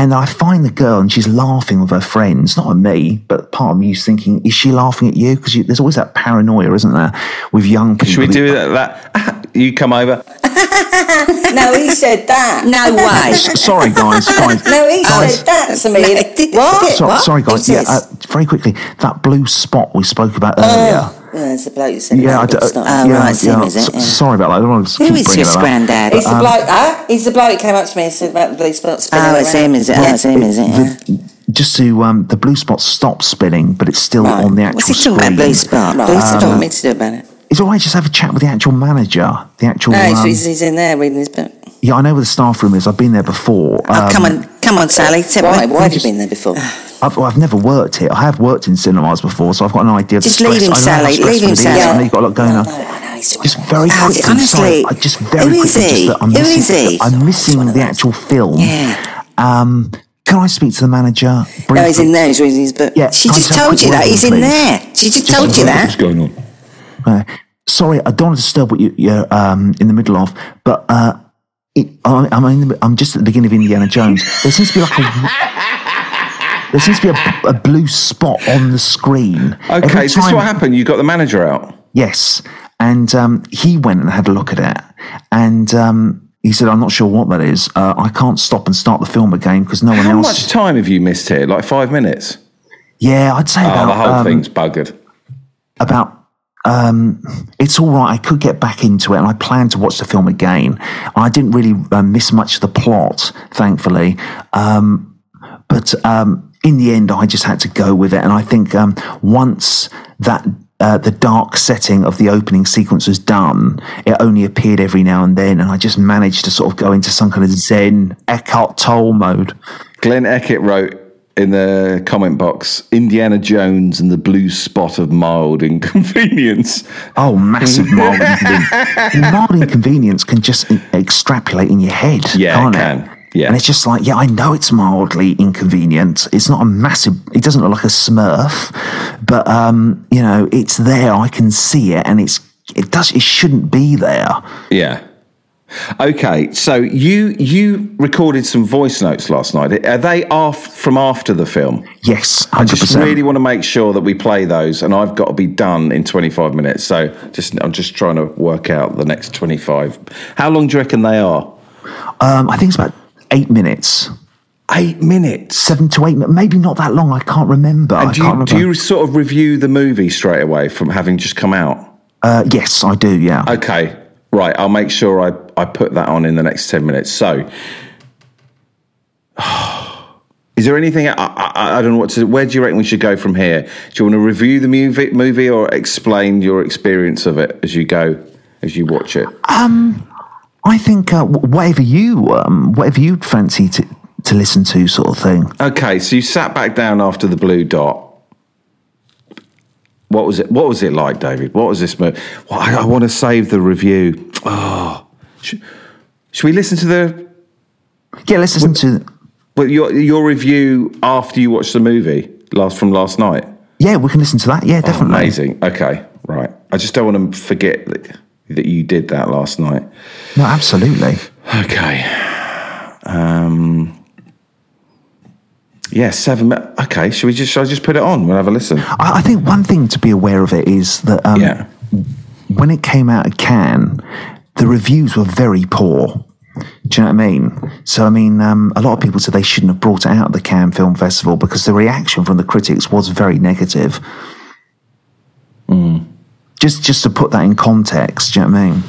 And I find the girl and she's laughing with her friends, not at me, but part of me is thinking, is she laughing at you? Because there's always that paranoia, isn't there, with young people. Should we do that? that? you come over. No, he said that. No way. Sorry, guys. guys No, he guys, said that to me. What? so- what? sorry, guys. Who Yeah, uh, very quickly, that blue spot we spoke about earlier. Oh, there's the bloke who said Yeah, I d- uh, Oh, yeah, right, yeah, is it? Yeah. Sorry about that. I don't want to Who is bringing this it up. granddad? He's the bloke, huh? He's the bloke who came up to me and said about the blue spot spinning Oh, it's him, is it? Oh, it's him, is it? Yeah. Just to um, the blue spot stops spinning, but it's still Right. on the actual What's he talking about, blue spot? Right, what's he spot. me to do about it? It's all right. Just have a chat with the actual manager. The actual. No, he's, um, he's, he's in there reading his book. yeah, I know where the staff room is. I've been there before. Oh, Um, come on, come on, Sally. Tell Why? me. Why have you been there before? I've, well, I've never worked here. I have worked in cinemas before, so I've got an idea of Just the stress. leave him, I Sally. Leave him, it is. Sally. I know you've got a lot going on. No, I know he's Just very Oh, quickly, honestly, sorry, I just very who quickly, is he? just that I'm Who missing, is he? I'm missing the actual film. Yeah. Um, can I speak to the manager? No, he's in there. He's reading his book. Yeah, She just told you that. He's in there. She just told you that. going on? Uh, sorry, I don't want to disturb what you, you're um, in the middle of, but uh, it, I, I'm, in the, I'm just at the beginning of Indiana Jones. There seems to be like a. There seems to be a, a blue spot on the screen. Okay, Every is this time- what happened? You got the manager out. Yes. And um, he went and had a look at it. And um, he said, I'm not sure what that is. Uh, I can't stop and start the film again because no one How else. How much time have you missed here? Like five minutes? Yeah, I'd say Oh, about. the whole um, thing's buggered. about um, it's all right. I could get back into it, and I plan to watch the film again. I didn't really uh, miss much of the plot, thankfully, um, but um, in the end, I just had to go with it. And I think um, once that uh, the dark setting of the opening sequence was done, it only appeared every now and then, and I just managed to sort of go into some kind of Zen Eckhart Tolle mode. Glenn Eckett wrote in the comment box Indiana Jones and the blue spot of mild inconvenience. Oh, massive mild inconvenience. mild inconvenience can just extrapolate in your head, Yeah, it can't can. Yeah. And it's just like, yeah, I know it's mildly inconvenient. It's not a massive, it doesn't look like a smurf, but, um, you know, it's there. I can see it and it's, it does, it shouldn't be there. Yeah. Okay, so you you recorded some voice notes last night. Are they off from after the film? Yes, 100%. I just really want to make sure that we play those, and I've got to be done in 25 minutes. So just I'm just trying to work out the next 25. How long do you reckon they are? um, I think it's about eight minutes, Eight minutes. seven to eight, maybe not that long. I can't remember. And do can't you, remember. do you sort of review the movie straight away from having just come out? uh, yes, I do. Yeah. Okay, right. I'll make sure I, I put that on in the next 10 minutes. So, is there anything? I, I, I don't know what to. Where do you reckon we should go from here? Do you want to review the movie, movie or explain your experience of it as you go, as you watch it? I think uh, whatever you, um, whatever you'd fancy to, to listen to, sort of thing. Okay, so you sat back down after the blue dot. What was it? What was it like, David? What was this? Mo- well, I, I want to save the review. Oh, should, should we listen to the Yeah, let's listen to. well, your your review after you watched the movie last from last night? Yeah, we can listen to that. Yeah, definitely. Amazing. Okay, right. I just don't want to forget that, that you did that last night. No, absolutely. Okay. Um. Yeah, seven. Okay, should we just? Should I just put it on? We'll have a listen. I, I think one thing to be aware of it is that um, Yeah. when it came out of Cannes, the reviews were very poor. Do you know what I mean? So, I mean, um, a lot of people said they shouldn't have brought it out at the Cannes Film Festival because the reaction from the critics was very negative. Just, just to put that in context, do you know what I mean?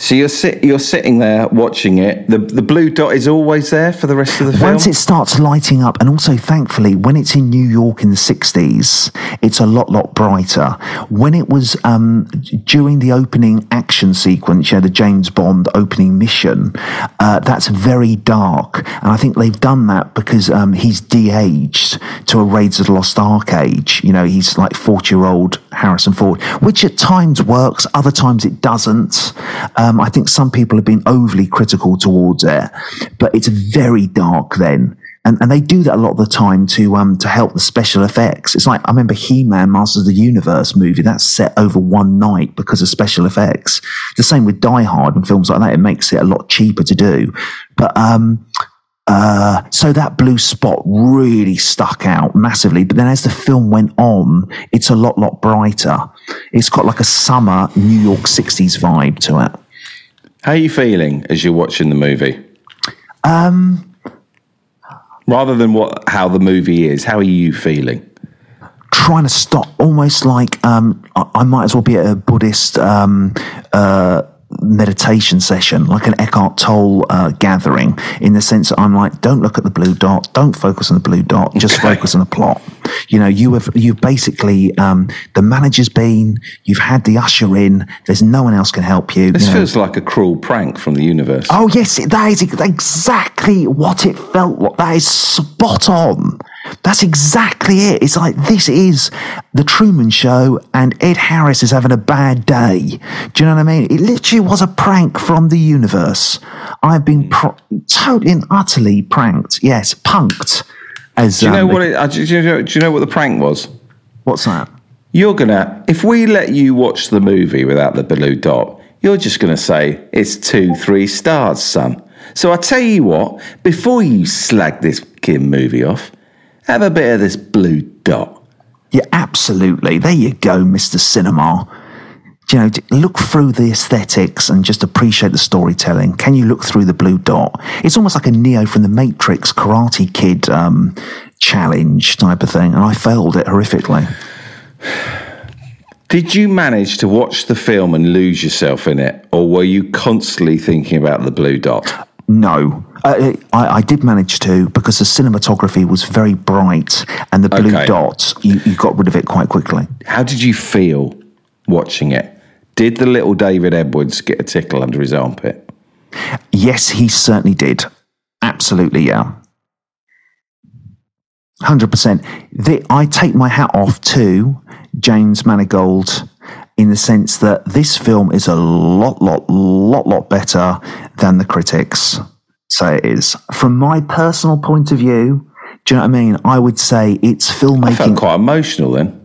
So you're sit, you're sitting there watching it. The the blue dot is always there for the rest of the film. Once it starts lighting up, and also thankfully, when it's in New York in the 60s, it's a lot, lot brighter. When it was um, during the opening action sequence, you know, the James Bond opening mission, uh, that's very dark. And I think they've done that because um, he's de aged to a Raiders of the Lost Ark age. You know, he's like 40 year old Harrison Ford, which at times works, other times it doesn't. Um, I think some people have been overly critical towards it, but it's very dark then. And, and they do that a lot of the time to um to help the special effects. It's like I remember He-Man Masters of the Universe movie that's set over one night because of special effects. The same with Die Hard and films like that. It makes it a lot cheaper to do. But um uh, so that blue spot really stuck out massively. But then as the film went on, it's a lot, lot brighter. It's got like a summer New York 60s vibe to it. How are you feeling as you're watching the movie? Um, Rather than what how the movie is, how are you feeling? trying to stop, almost like um, I, I might as well be at a Buddhist um, uh, meditation session, like an Eckhart Tolle uh, gathering, in the sense that I'm like, don't look at the blue dot, don't focus on the blue dot, just Okay. focus on the plot. You know, you have you've basically um, the manager's been, you've had the usher in. There's no one else can help you. This you know. feels like a cruel prank from the universe. Oh yes, that is exactly what it felt like. That is spot on. That's exactly it. It's like this is the Truman Show, and Ed Harris is having a bad day. Do you know what I mean? It literally was a prank from the universe. I've been pro- totally and utterly pranked. Yes, punked. As do you know um, what? It, uh, do, you know, do you know what the prank was? What's that? You're gonna if we let you watch the movie without the blue dot, you're just gonna say it's two, three stars, son. So I tell you what, before you slag this kid movie off, have a bit of this blue dot. Yeah, absolutely. There you go, Mr. Cinema. You know, look through the aesthetics and just appreciate the storytelling. Can you look through the blue dot? It's almost like a Neo from the Matrix Karate Kid um, challenge type of thing, and I failed it horrifically. Did you manage to watch the film and lose yourself in it, or were you constantly thinking about the blue dot? No. Uh, I, I did manage to because the cinematography was very bright and the blue Okay. dots, you, you got rid of it quite quickly. How did you feel watching it? Did the little David Edwards get a tickle under his armpit? Yes, he certainly did. Absolutely, yeah. 100%. The, I take my hat off to James Mangold in the sense that this film is a lot, lot, lot, lot better than the critics say it is. From my personal point of view, do you know what I mean? I would say it's filmmaking. I felt quite emotional then.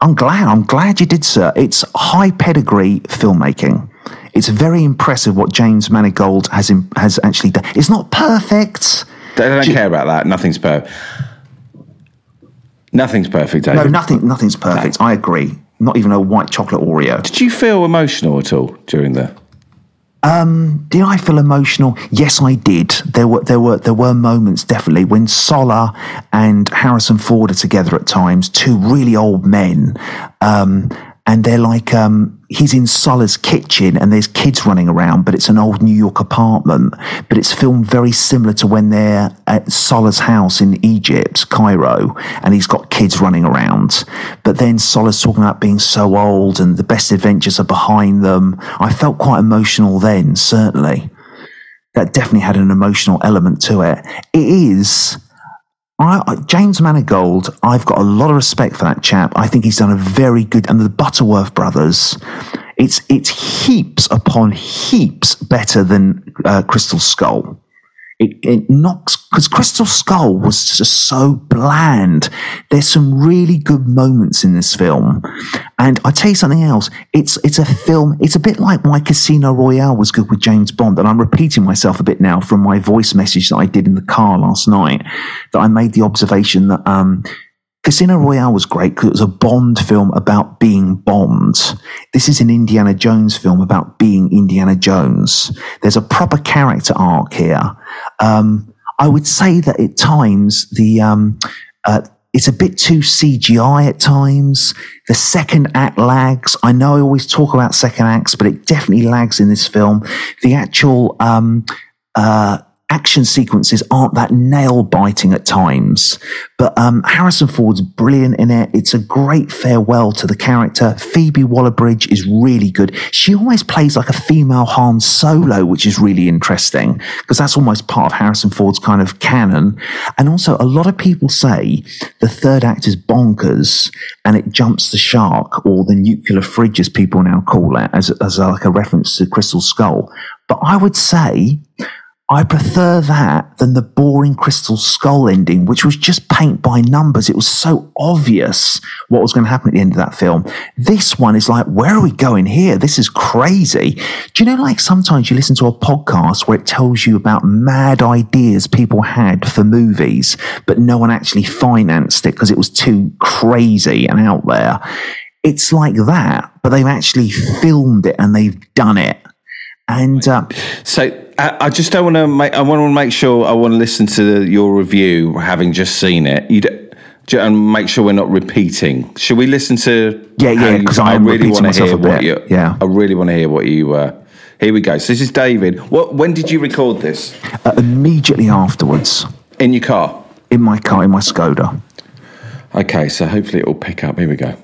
I'm glad. I'm glad you did, sir. It's high pedigree filmmaking. It's very impressive what James Mangold has im- has actually done. It's not perfect. They don't Do you- care about that. Nothing's perfect. Nothing's perfect, No, nothing. Nothing's perfect. I agree. Not even a white chocolate Oreo. Did you feel emotional at all during the? Did I feel emotional? Yes, I did. There were there were there were moments definitely when Sallah and Harrison Ford are together at times, two really old men, um, and they're like um, he's in Sallah's kitchen and there's kids running around, but it's an old New York apartment, but it's filmed very similar to when they're at Sallah's house in Egypt, Cairo, and he's got kids running around. But then Sallah's talking about being so old and the best adventures are behind them. I felt quite emotional then, certainly. That definitely had an emotional element to it. It is. I, I- James Mangold, I've got a lot of respect for that chap. I think he's done a very good, and the Butterworth brothers, it's it's heaps upon heaps better than uh, Crystal Skull. It, it knocks because Crystal Skull was just so bland. There's some really good moments in this film, and I tell you something else. It's it's a film. It's a bit like why Casino Royale was good with James Bond, and I'm repeating myself a bit now from my voice message that I did in the car last night. That I made the observation that um, Casino Royale was great because it was a Bond film about being Bond. This is an Indiana Jones film about being Indiana Jones. There's a proper character arc here. Um, I would say that at times the um, uh, it's a bit too CGI at times. The second act lags. I know I always talk about second acts, but it definitely lags in this film. The actual um, uh, action sequences aren't that nail biting at times, but um, Harrison Ford's brilliant in it. It's a great farewell to the character. Phoebe Waller-Bridge is really good. She always plays like a female Han Solo, which is really interesting because that's almost part of Harrison Ford's kind of canon. And also, a lot of people say the third act is bonkers and it jumps the shark or the nuclear fridge, as people now call it, as, as like a reference to Crystal Skull. But I would say I prefer that than the boring Crystal Skull ending, which was just paint by numbers. It was so obvious what was going to happen at the end of that film. This one is like, where are we going here? This is crazy. Do you know, like sometimes you listen to a podcast where it tells you about mad ideas people had for movies, but no one actually financed it because it was too crazy and out there. It's like that, but they've actually filmed it and they've done it. And uh, So I, I just don't want to make. I want to make sure. I want to listen to your review, having just seen it. You d- j- and make sure we're not repeating. Should we listen to? Yeah, yeah, 'cause I am repeating wanna hear what you. yeah. I really want to hear what you. Uh, here we go. So this is David. What? When did you record this? uh, immediately afterwards, In your car. in my car, in my Skoda. Okay, so hopefully it will pick up. Here we go.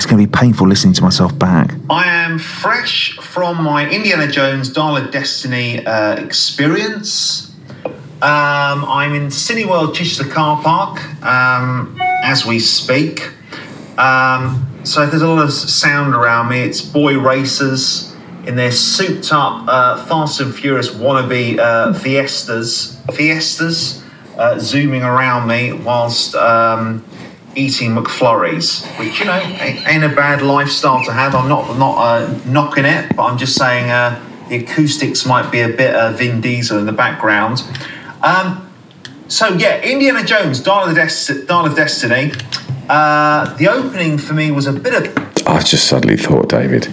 It's going to be painful listening to myself back. I am fresh from my Indiana Jones Dial of Destiny uh, experience. Um, I'm in Cineworld Chichester car park um, as we speak. Um, so there's a lot of sound around me. It's boy racers in their souped up uh, Fast and Furious wannabe uh, Fiestas. Fiestas uh, zooming around me whilst um, eating McFlurries, which you know ain't, a bad lifestyle to have. I'm not not uh, knocking it, but I'm just saying uh, the acoustics might be a bit uh, Vin Diesel in the background. Um, so yeah, Indiana Jones, Dial of, Des- Dial of Destiny. Uh, the opening for me was a bit of I just suddenly thought, David,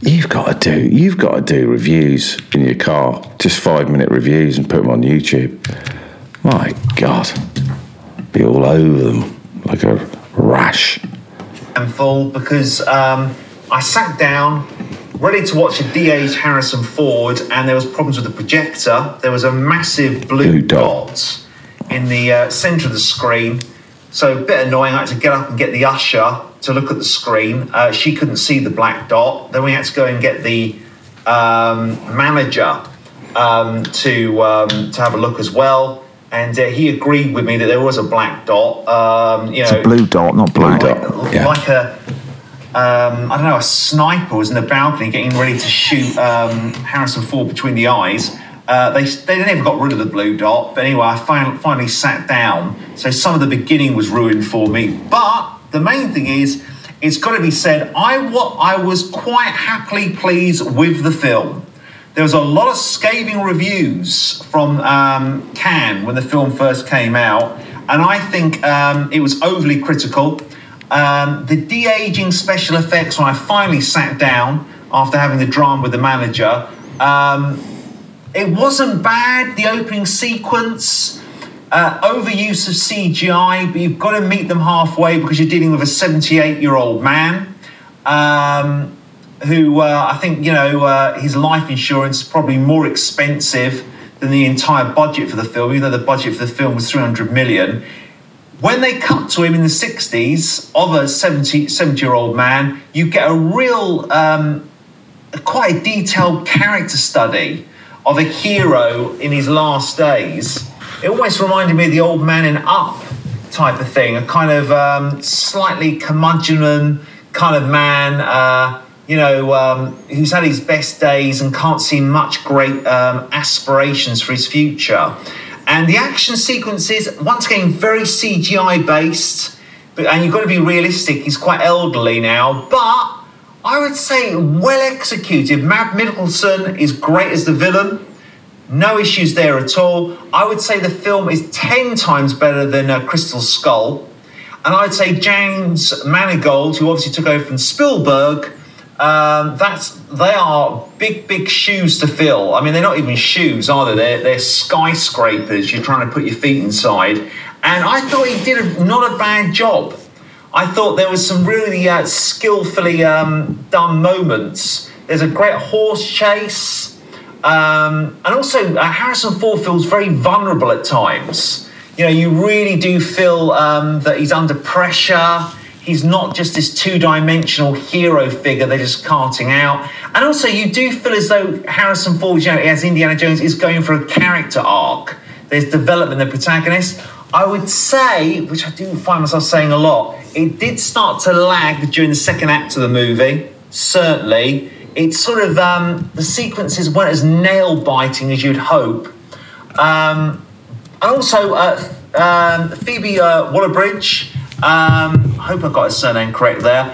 you've got to do you've got to do reviews in your car, just five minute reviews, and put them on YouTube. My God, be all over them like a rash. And full because um, I sat down ready to watch a de-aged Harrison Ford, and there was problems with the projector. There was a massive blue, Blue dot. dot in the uh, centre of the screen. So a bit annoying. I had to get up and get the usher to look at the screen. Uh, she couldn't see the black dot. Then we had to go and get the um, manager um, to um, to have a look as well. And uh, he agreed with me that there was a black dot. Um, you It's know, a blue dot, not black. like, yeah. like a um, I don't know, a sniper was in the balcony getting ready to shoot um, Harrison Ford between the eyes. Uh, they they never got rid of the blue dot, but anyway, I finally, finally sat down. So some of the beginning was ruined for me. But the main thing is, it's got to be said, I wa- I was quite happily pleased with the film. There was a lot of scathing reviews from um, Cannes when the film first came out, and I think um, it was overly critical. Um, the de aging special effects, when I finally sat down after having the drama with the manager, um, it wasn't bad. The opening sequence, uh, overuse of CGI, but you've got to meet them halfway because you're dealing with a 78 year old man. Um, who uh, I think you know uh, his life insurance is probably more expensive than the entire budget for the film, even though the budget for the film was 300 million. When they cut to him in the 60s of a 70, 70 year old man, you get a real, um, quite a detailed character study of a hero in his last days. It almost reminded me of the old man in Up type of thing, a kind of um, slightly curmudgeon kind of man. Uh, you know, um, who's had his best days and can't see much great um, aspirations for his future. And the action sequences, once again, very CGI based, but, and you've got to be realistic. He's quite elderly now, but I would say well executed. Mads Mikkelsen is great as the villain. No issues there at all. I would say the film is 10 times better than uh, Crystal Skull. And I'd say James Mangold, who obviously took over from Spielberg, um, that's they are big, big shoes to fill. I mean, they're not even shoes, are they? They're, they're skyscrapers. You're trying to put your feet inside. And I thought he did a, not a bad job. I thought there was some really uh, skillfully um, done moments. There's a great horse chase, um, and also uh, Harrison Ford feels very vulnerable at times. You know, you really do feel um, that he's under pressure. He's not just this two-dimensional hero figure they're just carting out. And also, you do feel as though Harrison Ford, you know, as Indiana Jones, is going for a character arc. There's development in the protagonist. I would say, which I do find myself saying a lot, it did start to lag during the second act of the movie. Certainly, it's sort of um, the sequences weren't as nail biting as you'd hope. Um, and also, uh, um, Phoebe uh, Waller-Bridge. Um, I hope I got her surname correct there.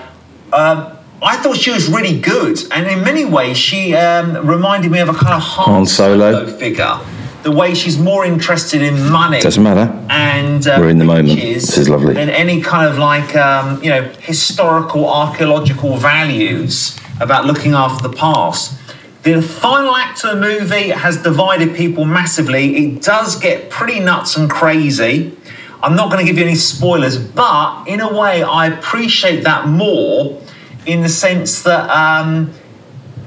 Um, I thought she was really good, and in many ways, she um, reminded me of a kind of Han, Han Solo. figure. The way she's more interested in money Doesn't matter. and uh, We're in the moment. This is lovely. Than any kind of like um, you know historical archaeological values about looking after the past. The final act of the movie has divided people massively. It does get pretty nuts and crazy. I'm not going to give you any spoilers, but in a way, I appreciate that more in the sense that um,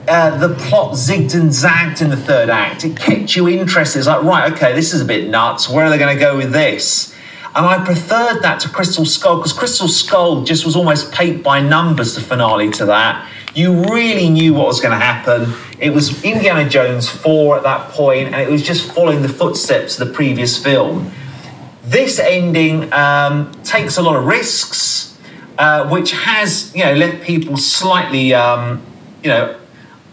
uh, the plot zigged and zagged in the third act. It kept you interested. It's like, right, okay, this is a bit nuts. Where are they going to go with this? And I preferred that to Crystal Skull because Crystal Skull just was almost paint by numbers, the finale to that. You really knew what was going to happen. It was Indiana Jones 4 at that point, and it was just following the footsteps of the previous film. This ending um, takes a lot of risks, uh, which has, you know, left people slightly, um, you know,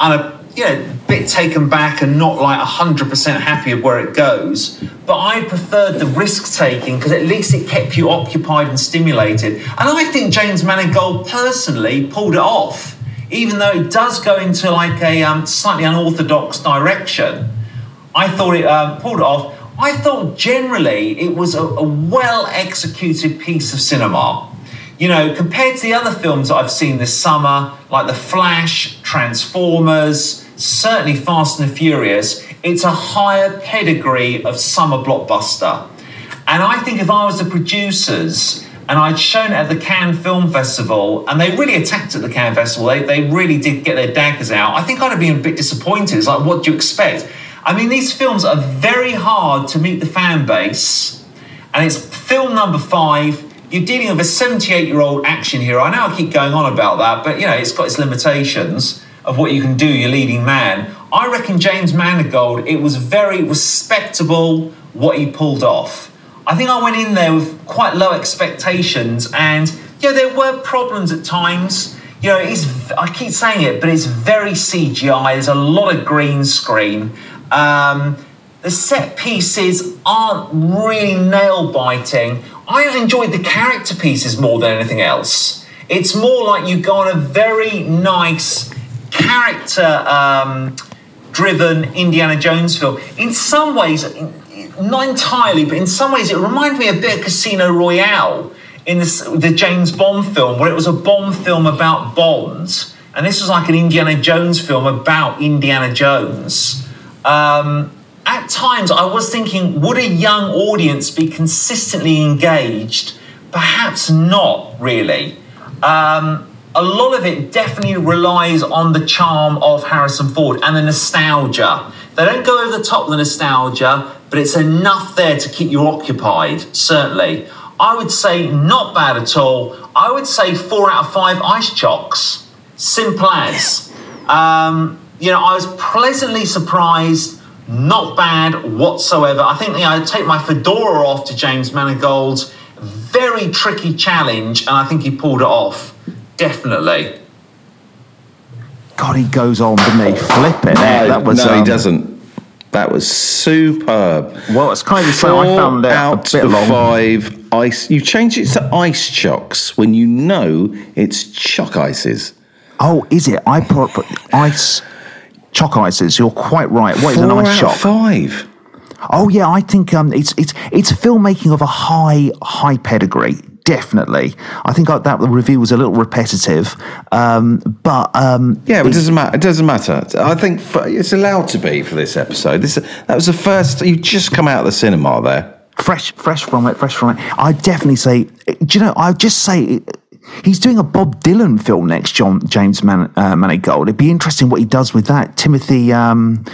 a you know, bit taken back and not like 100% happy of where it goes. But I preferred the risk taking because at least it kept you occupied and stimulated. And I think James Mangold personally pulled it off, even though it does go into like a um, slightly unorthodox direction. I thought it um, pulled it off. I thought generally it was a, a well executed piece of cinema. You know, compared to the other films that I've seen this summer, like The Flash, Transformers, certainly Fast and the Furious, it's a higher pedigree of summer blockbuster. And I think if I was the producers, and I'd shown it at the Cannes Film Festival, and they really attacked at the Cannes Festival. They, they really did get their daggers out. I think I'd have been a bit disappointed. It's like, what do you expect? I mean, these films are very hard to meet the fan base, and it's film number five. You're dealing with a 78 year old action hero. I know I keep going on about that, but you know, it's got its limitations of what you can do, your leading man. I reckon James Mangold, it was very respectable what he pulled off. I think I went in there with quite low expectations, and yeah, there were problems at times. You know, it's I keep saying it, but it's very CGI. There's a lot of green screen. Um, the set pieces aren't really nail biting. I enjoyed the character pieces more than anything else. It's more like you go on a very nice character um, driven Indiana Jones film. In some ways, not entirely, but in some ways, it reminded me a bit of Casino Royale in this, the James Bond film, where it was a Bond film about Bonds. and this was like an Indiana Jones film about Indiana Jones. Um, at times, I was thinking, would a young audience be consistently engaged? Perhaps not really. Um, a lot of it definitely relies on the charm of Harrison Ford and the nostalgia. They don't go over the top of the nostalgia, but it's enough there to keep you occupied, certainly. I would say not bad at all. I would say four out of five ice chocks. Simple as. Um, you know, I was pleasantly surprised. Not bad whatsoever. I think you know, I take my fedora off to James Mangold's very tricky challenge, and I think he pulled it off. Definitely. God, he goes on, doesn't he? Flip it. No, that was, no, he um, doesn't. That was superb. Well, it's kind of so. I Four found it a out bit of long. five ice. You change it to ice chocks when you know it's choc ices. Oh, is it? I put, put ice, choc ices. You're quite right. What is Four an out ice of five. Oh yeah, I think um, it's it's it's filmmaking of a high high pedigree. Definitely, I think uh, that the review was a little repetitive, um, but um, Yeah, but it doesn't matter. It doesn't matter. I think for, it's allowed to be for this episode. This that was the first. You just come out of the cinema there. fresh fresh from it, fresh from it. I definitely say, do you know? I just say. He's doing a Bob Dylan film next, John James Man, uh, Manigault. It'd be interesting what he does with that. Timothy, um,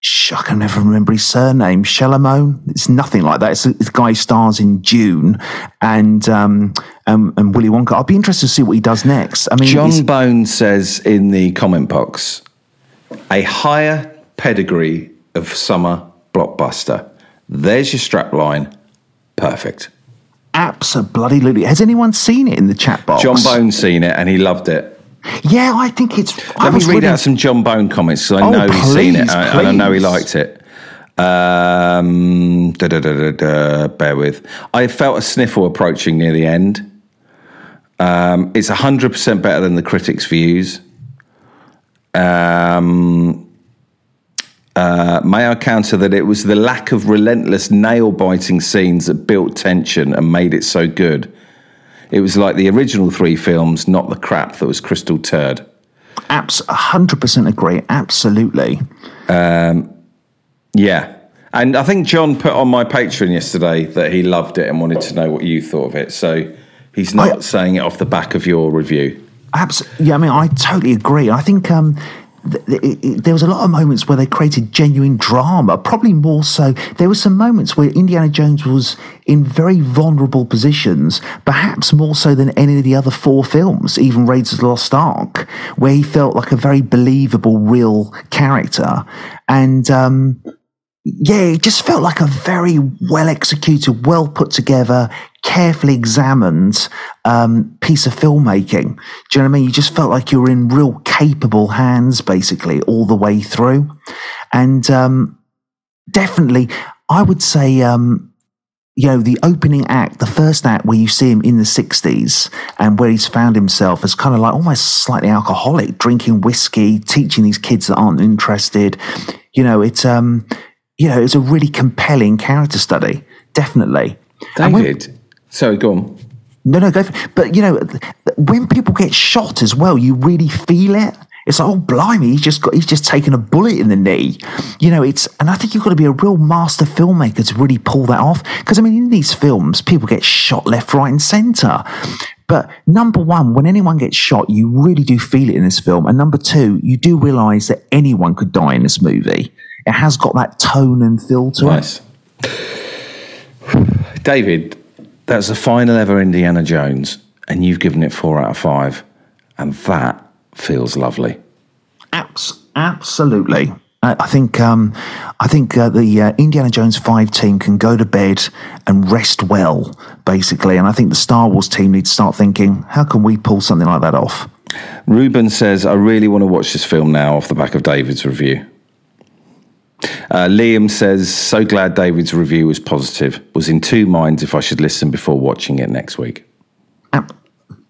sh- I can never remember his surname. Chalamet. It's nothing like that. It's a, a guy stars in Dune and um, um, and Willy Wonka. I'd be interested to see what he does next. I mean, John Bone says in the comment box, a higher pedigree of summer blockbuster. There's your strap line. Perfect. Absolutely. Has anyone seen it in the chat box? John Bone's seen it and he loved it. Yeah, I think it's. I Let me read reading- out some John Bone comments because I Oh, know he's seen it and and I know he liked it. Um, da, da, da, da, da, bear with. I felt a sniffle approaching near the end. Um, it's 100% better than the critics' views. Um, uh, may I counter that it was the lack of relentless nail biting scenes that built tension and made it so good. It was like the original three films, not the crap that was Crystal Turd. Abs- 100% agree. Absolutely. Yeah. And I think John put on my Patreon yesterday that he loved it and wanted to know what you thought of it. So he's not I- saying it off the back of your review. Abs- yeah, I mean, I totally agree. I think um, there was a lot of moments where they created genuine drama. Probably more so, there were some moments where Indiana Jones was in very vulnerable positions, perhaps more so than any of the other four films, even Raiders of the Lost Ark, where he felt like a very believable, real character. And um, yeah, it just felt like a very well executed, well put together, carefully examined um, piece of filmmaking. Do you know what I mean? You just felt like you were in real capable hands, basically, all the way through. And um, definitely, I would say, um, you know, the opening act, the first act where you see him in the 60s and where he's found himself as kind of like almost slightly alcoholic, drinking whiskey, teaching these kids that aren't interested. You know, it's, um, you know, it's a really compelling character study, definitely. And when- David. Sorry, go on. no, no, go. For, but you know, when people get shot as well, you really feel it. It's like, oh blimey, he's just got he's just taken a bullet in the knee. You know, it's and I think you've got to be a real master filmmaker to really pull that off. Because I mean, in these films, people get shot left, right, and centre. But number one, when anyone gets shot, you really do feel it in this film. And number two, you do realise that anyone could die in this movie. It has got that tone and feel to it. David, that's the final ever Indiana Jones, and you've given it four out of five, and that feels lovely. Abs- absolutely. I I think um, I think uh, the uh, Indiana Jones Five team can go to bed and rest well, basically. And I think the Star Wars team needs to start thinking, how can we pull something like that off? Ruben says, I really want to watch this film now off the back of David's review. Uh, Liam says, so glad David's review was positive. Was in two minds if I should listen before watching it next week. Ab-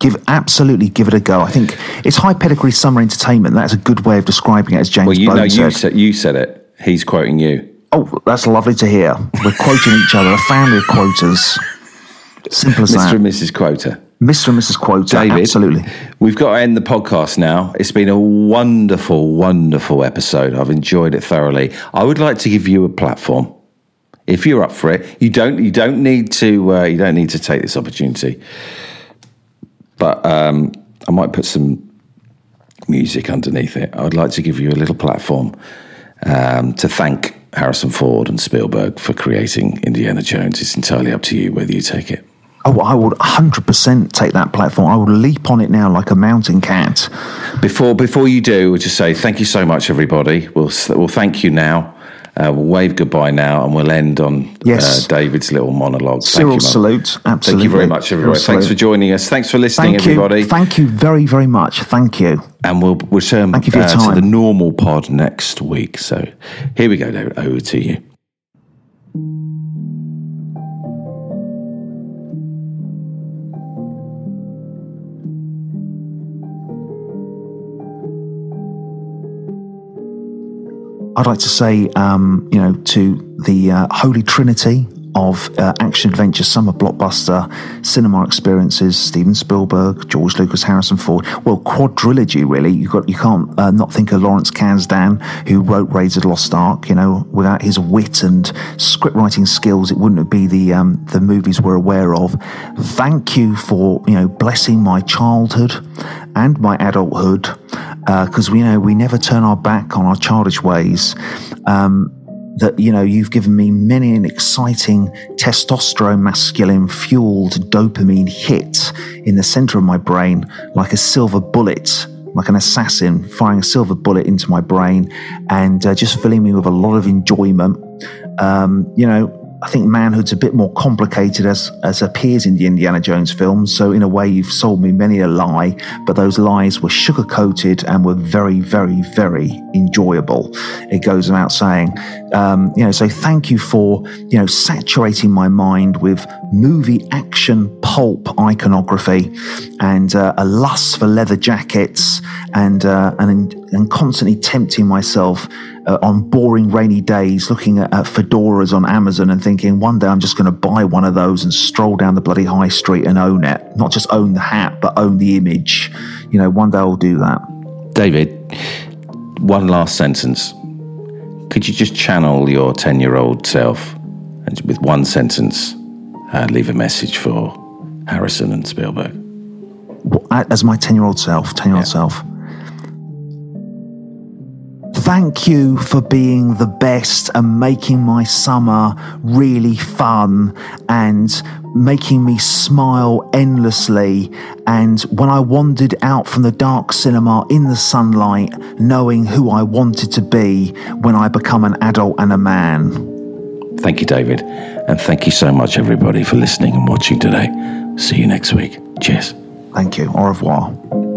give absolutely give it a go. I think it's high pedigree summer entertainment. That's a good way of describing it, as James Well, you Bone know, you said. you said it. He's quoting you. Oh, that's lovely to hear. We're quoting each other, a family of quoters. Simple as Mr. that. and Mrs. Quota. Mr. and Mrs. Quoter, David, absolutely. We've got to end the podcast now. It's been a wonderful, wonderful episode. I've enjoyed it thoroughly. I would like to give you a platform. If you're up for it, you don't. You don't need to. Uh, you don't need to take this opportunity. But um, I might put some music underneath it. I'd like to give you a little platform um, to thank Harrison Ford and Spielberg for creating Indiana Jones. It's entirely up to you whether you take it. Oh, I would 100% take that platform. I would leap on it now like a mountain cat. Before before you do, we'll just say thank you so much, everybody. We'll we'll thank you now. Uh, we'll wave goodbye now, and we'll end on Yes. uh, David's little monologue. Cyril thank you, salute. Absolutely. Thank you very much, everybody. Cyril Thanks for joining us. Thanks for listening, Thank everybody. you. Thank you very, very much. Thank you. and we'll return Thank you for your uh, to the normal pod next week. So here we go, David. Over to you. I'd like to say, um, you know, to the uh, Holy Trinity of uh, action adventure summer blockbuster cinema experiences: Steven Spielberg, George Lucas, Harrison Ford. Well, quadrilogy, really. You got you can't uh, not think of Lawrence Kasdan, who wrote Raiders of the Lost Ark. You know, without his wit and script writing skills, it wouldn't be the um, the movies we're aware of. Thank you for you know blessing my childhood and my adulthood because we know we never turn our back on our childish ways. Um, that you know you've given me many an exciting testosterone masculine fueled dopamine hit in the center of my brain like a silver bullet like an assassin firing a silver bullet into my brain and uh, just filling me with a lot of enjoyment. Um, you know I think manhood's a bit more complicated as as appears in the Indiana Jones films. So in a way, you've sold me many a lie, but those lies were sugar coated and were very, very, very enjoyable. It goes without saying. Um, you know, so thank you for you know saturating my mind with movie action pulp iconography and uh, a lust for leather jackets and uh, and and constantly tempting myself uh, on boring rainy days, looking at, at fedoras on Amazon and thinking one day I'm just going to buy one of those and stroll down the bloody high street and own it. Not just own the hat, but own the image. You know, one day I'll do that. David, one last sentence. Could you just channel your 10 year old self and with one sentence uh, leave a message for Harrison and Spielberg? As my 10 year old self, 10 year old self. Thank you for being the best and making my summer really fun and making me smile endlessly. And when I wandered out from the dark cinema in the sunlight, knowing who I wanted to be when I become an adult and a man. Thank you, David. And thank you so much, everybody, for listening and watching today. See you next week. Cheers. Thank you. Au revoir.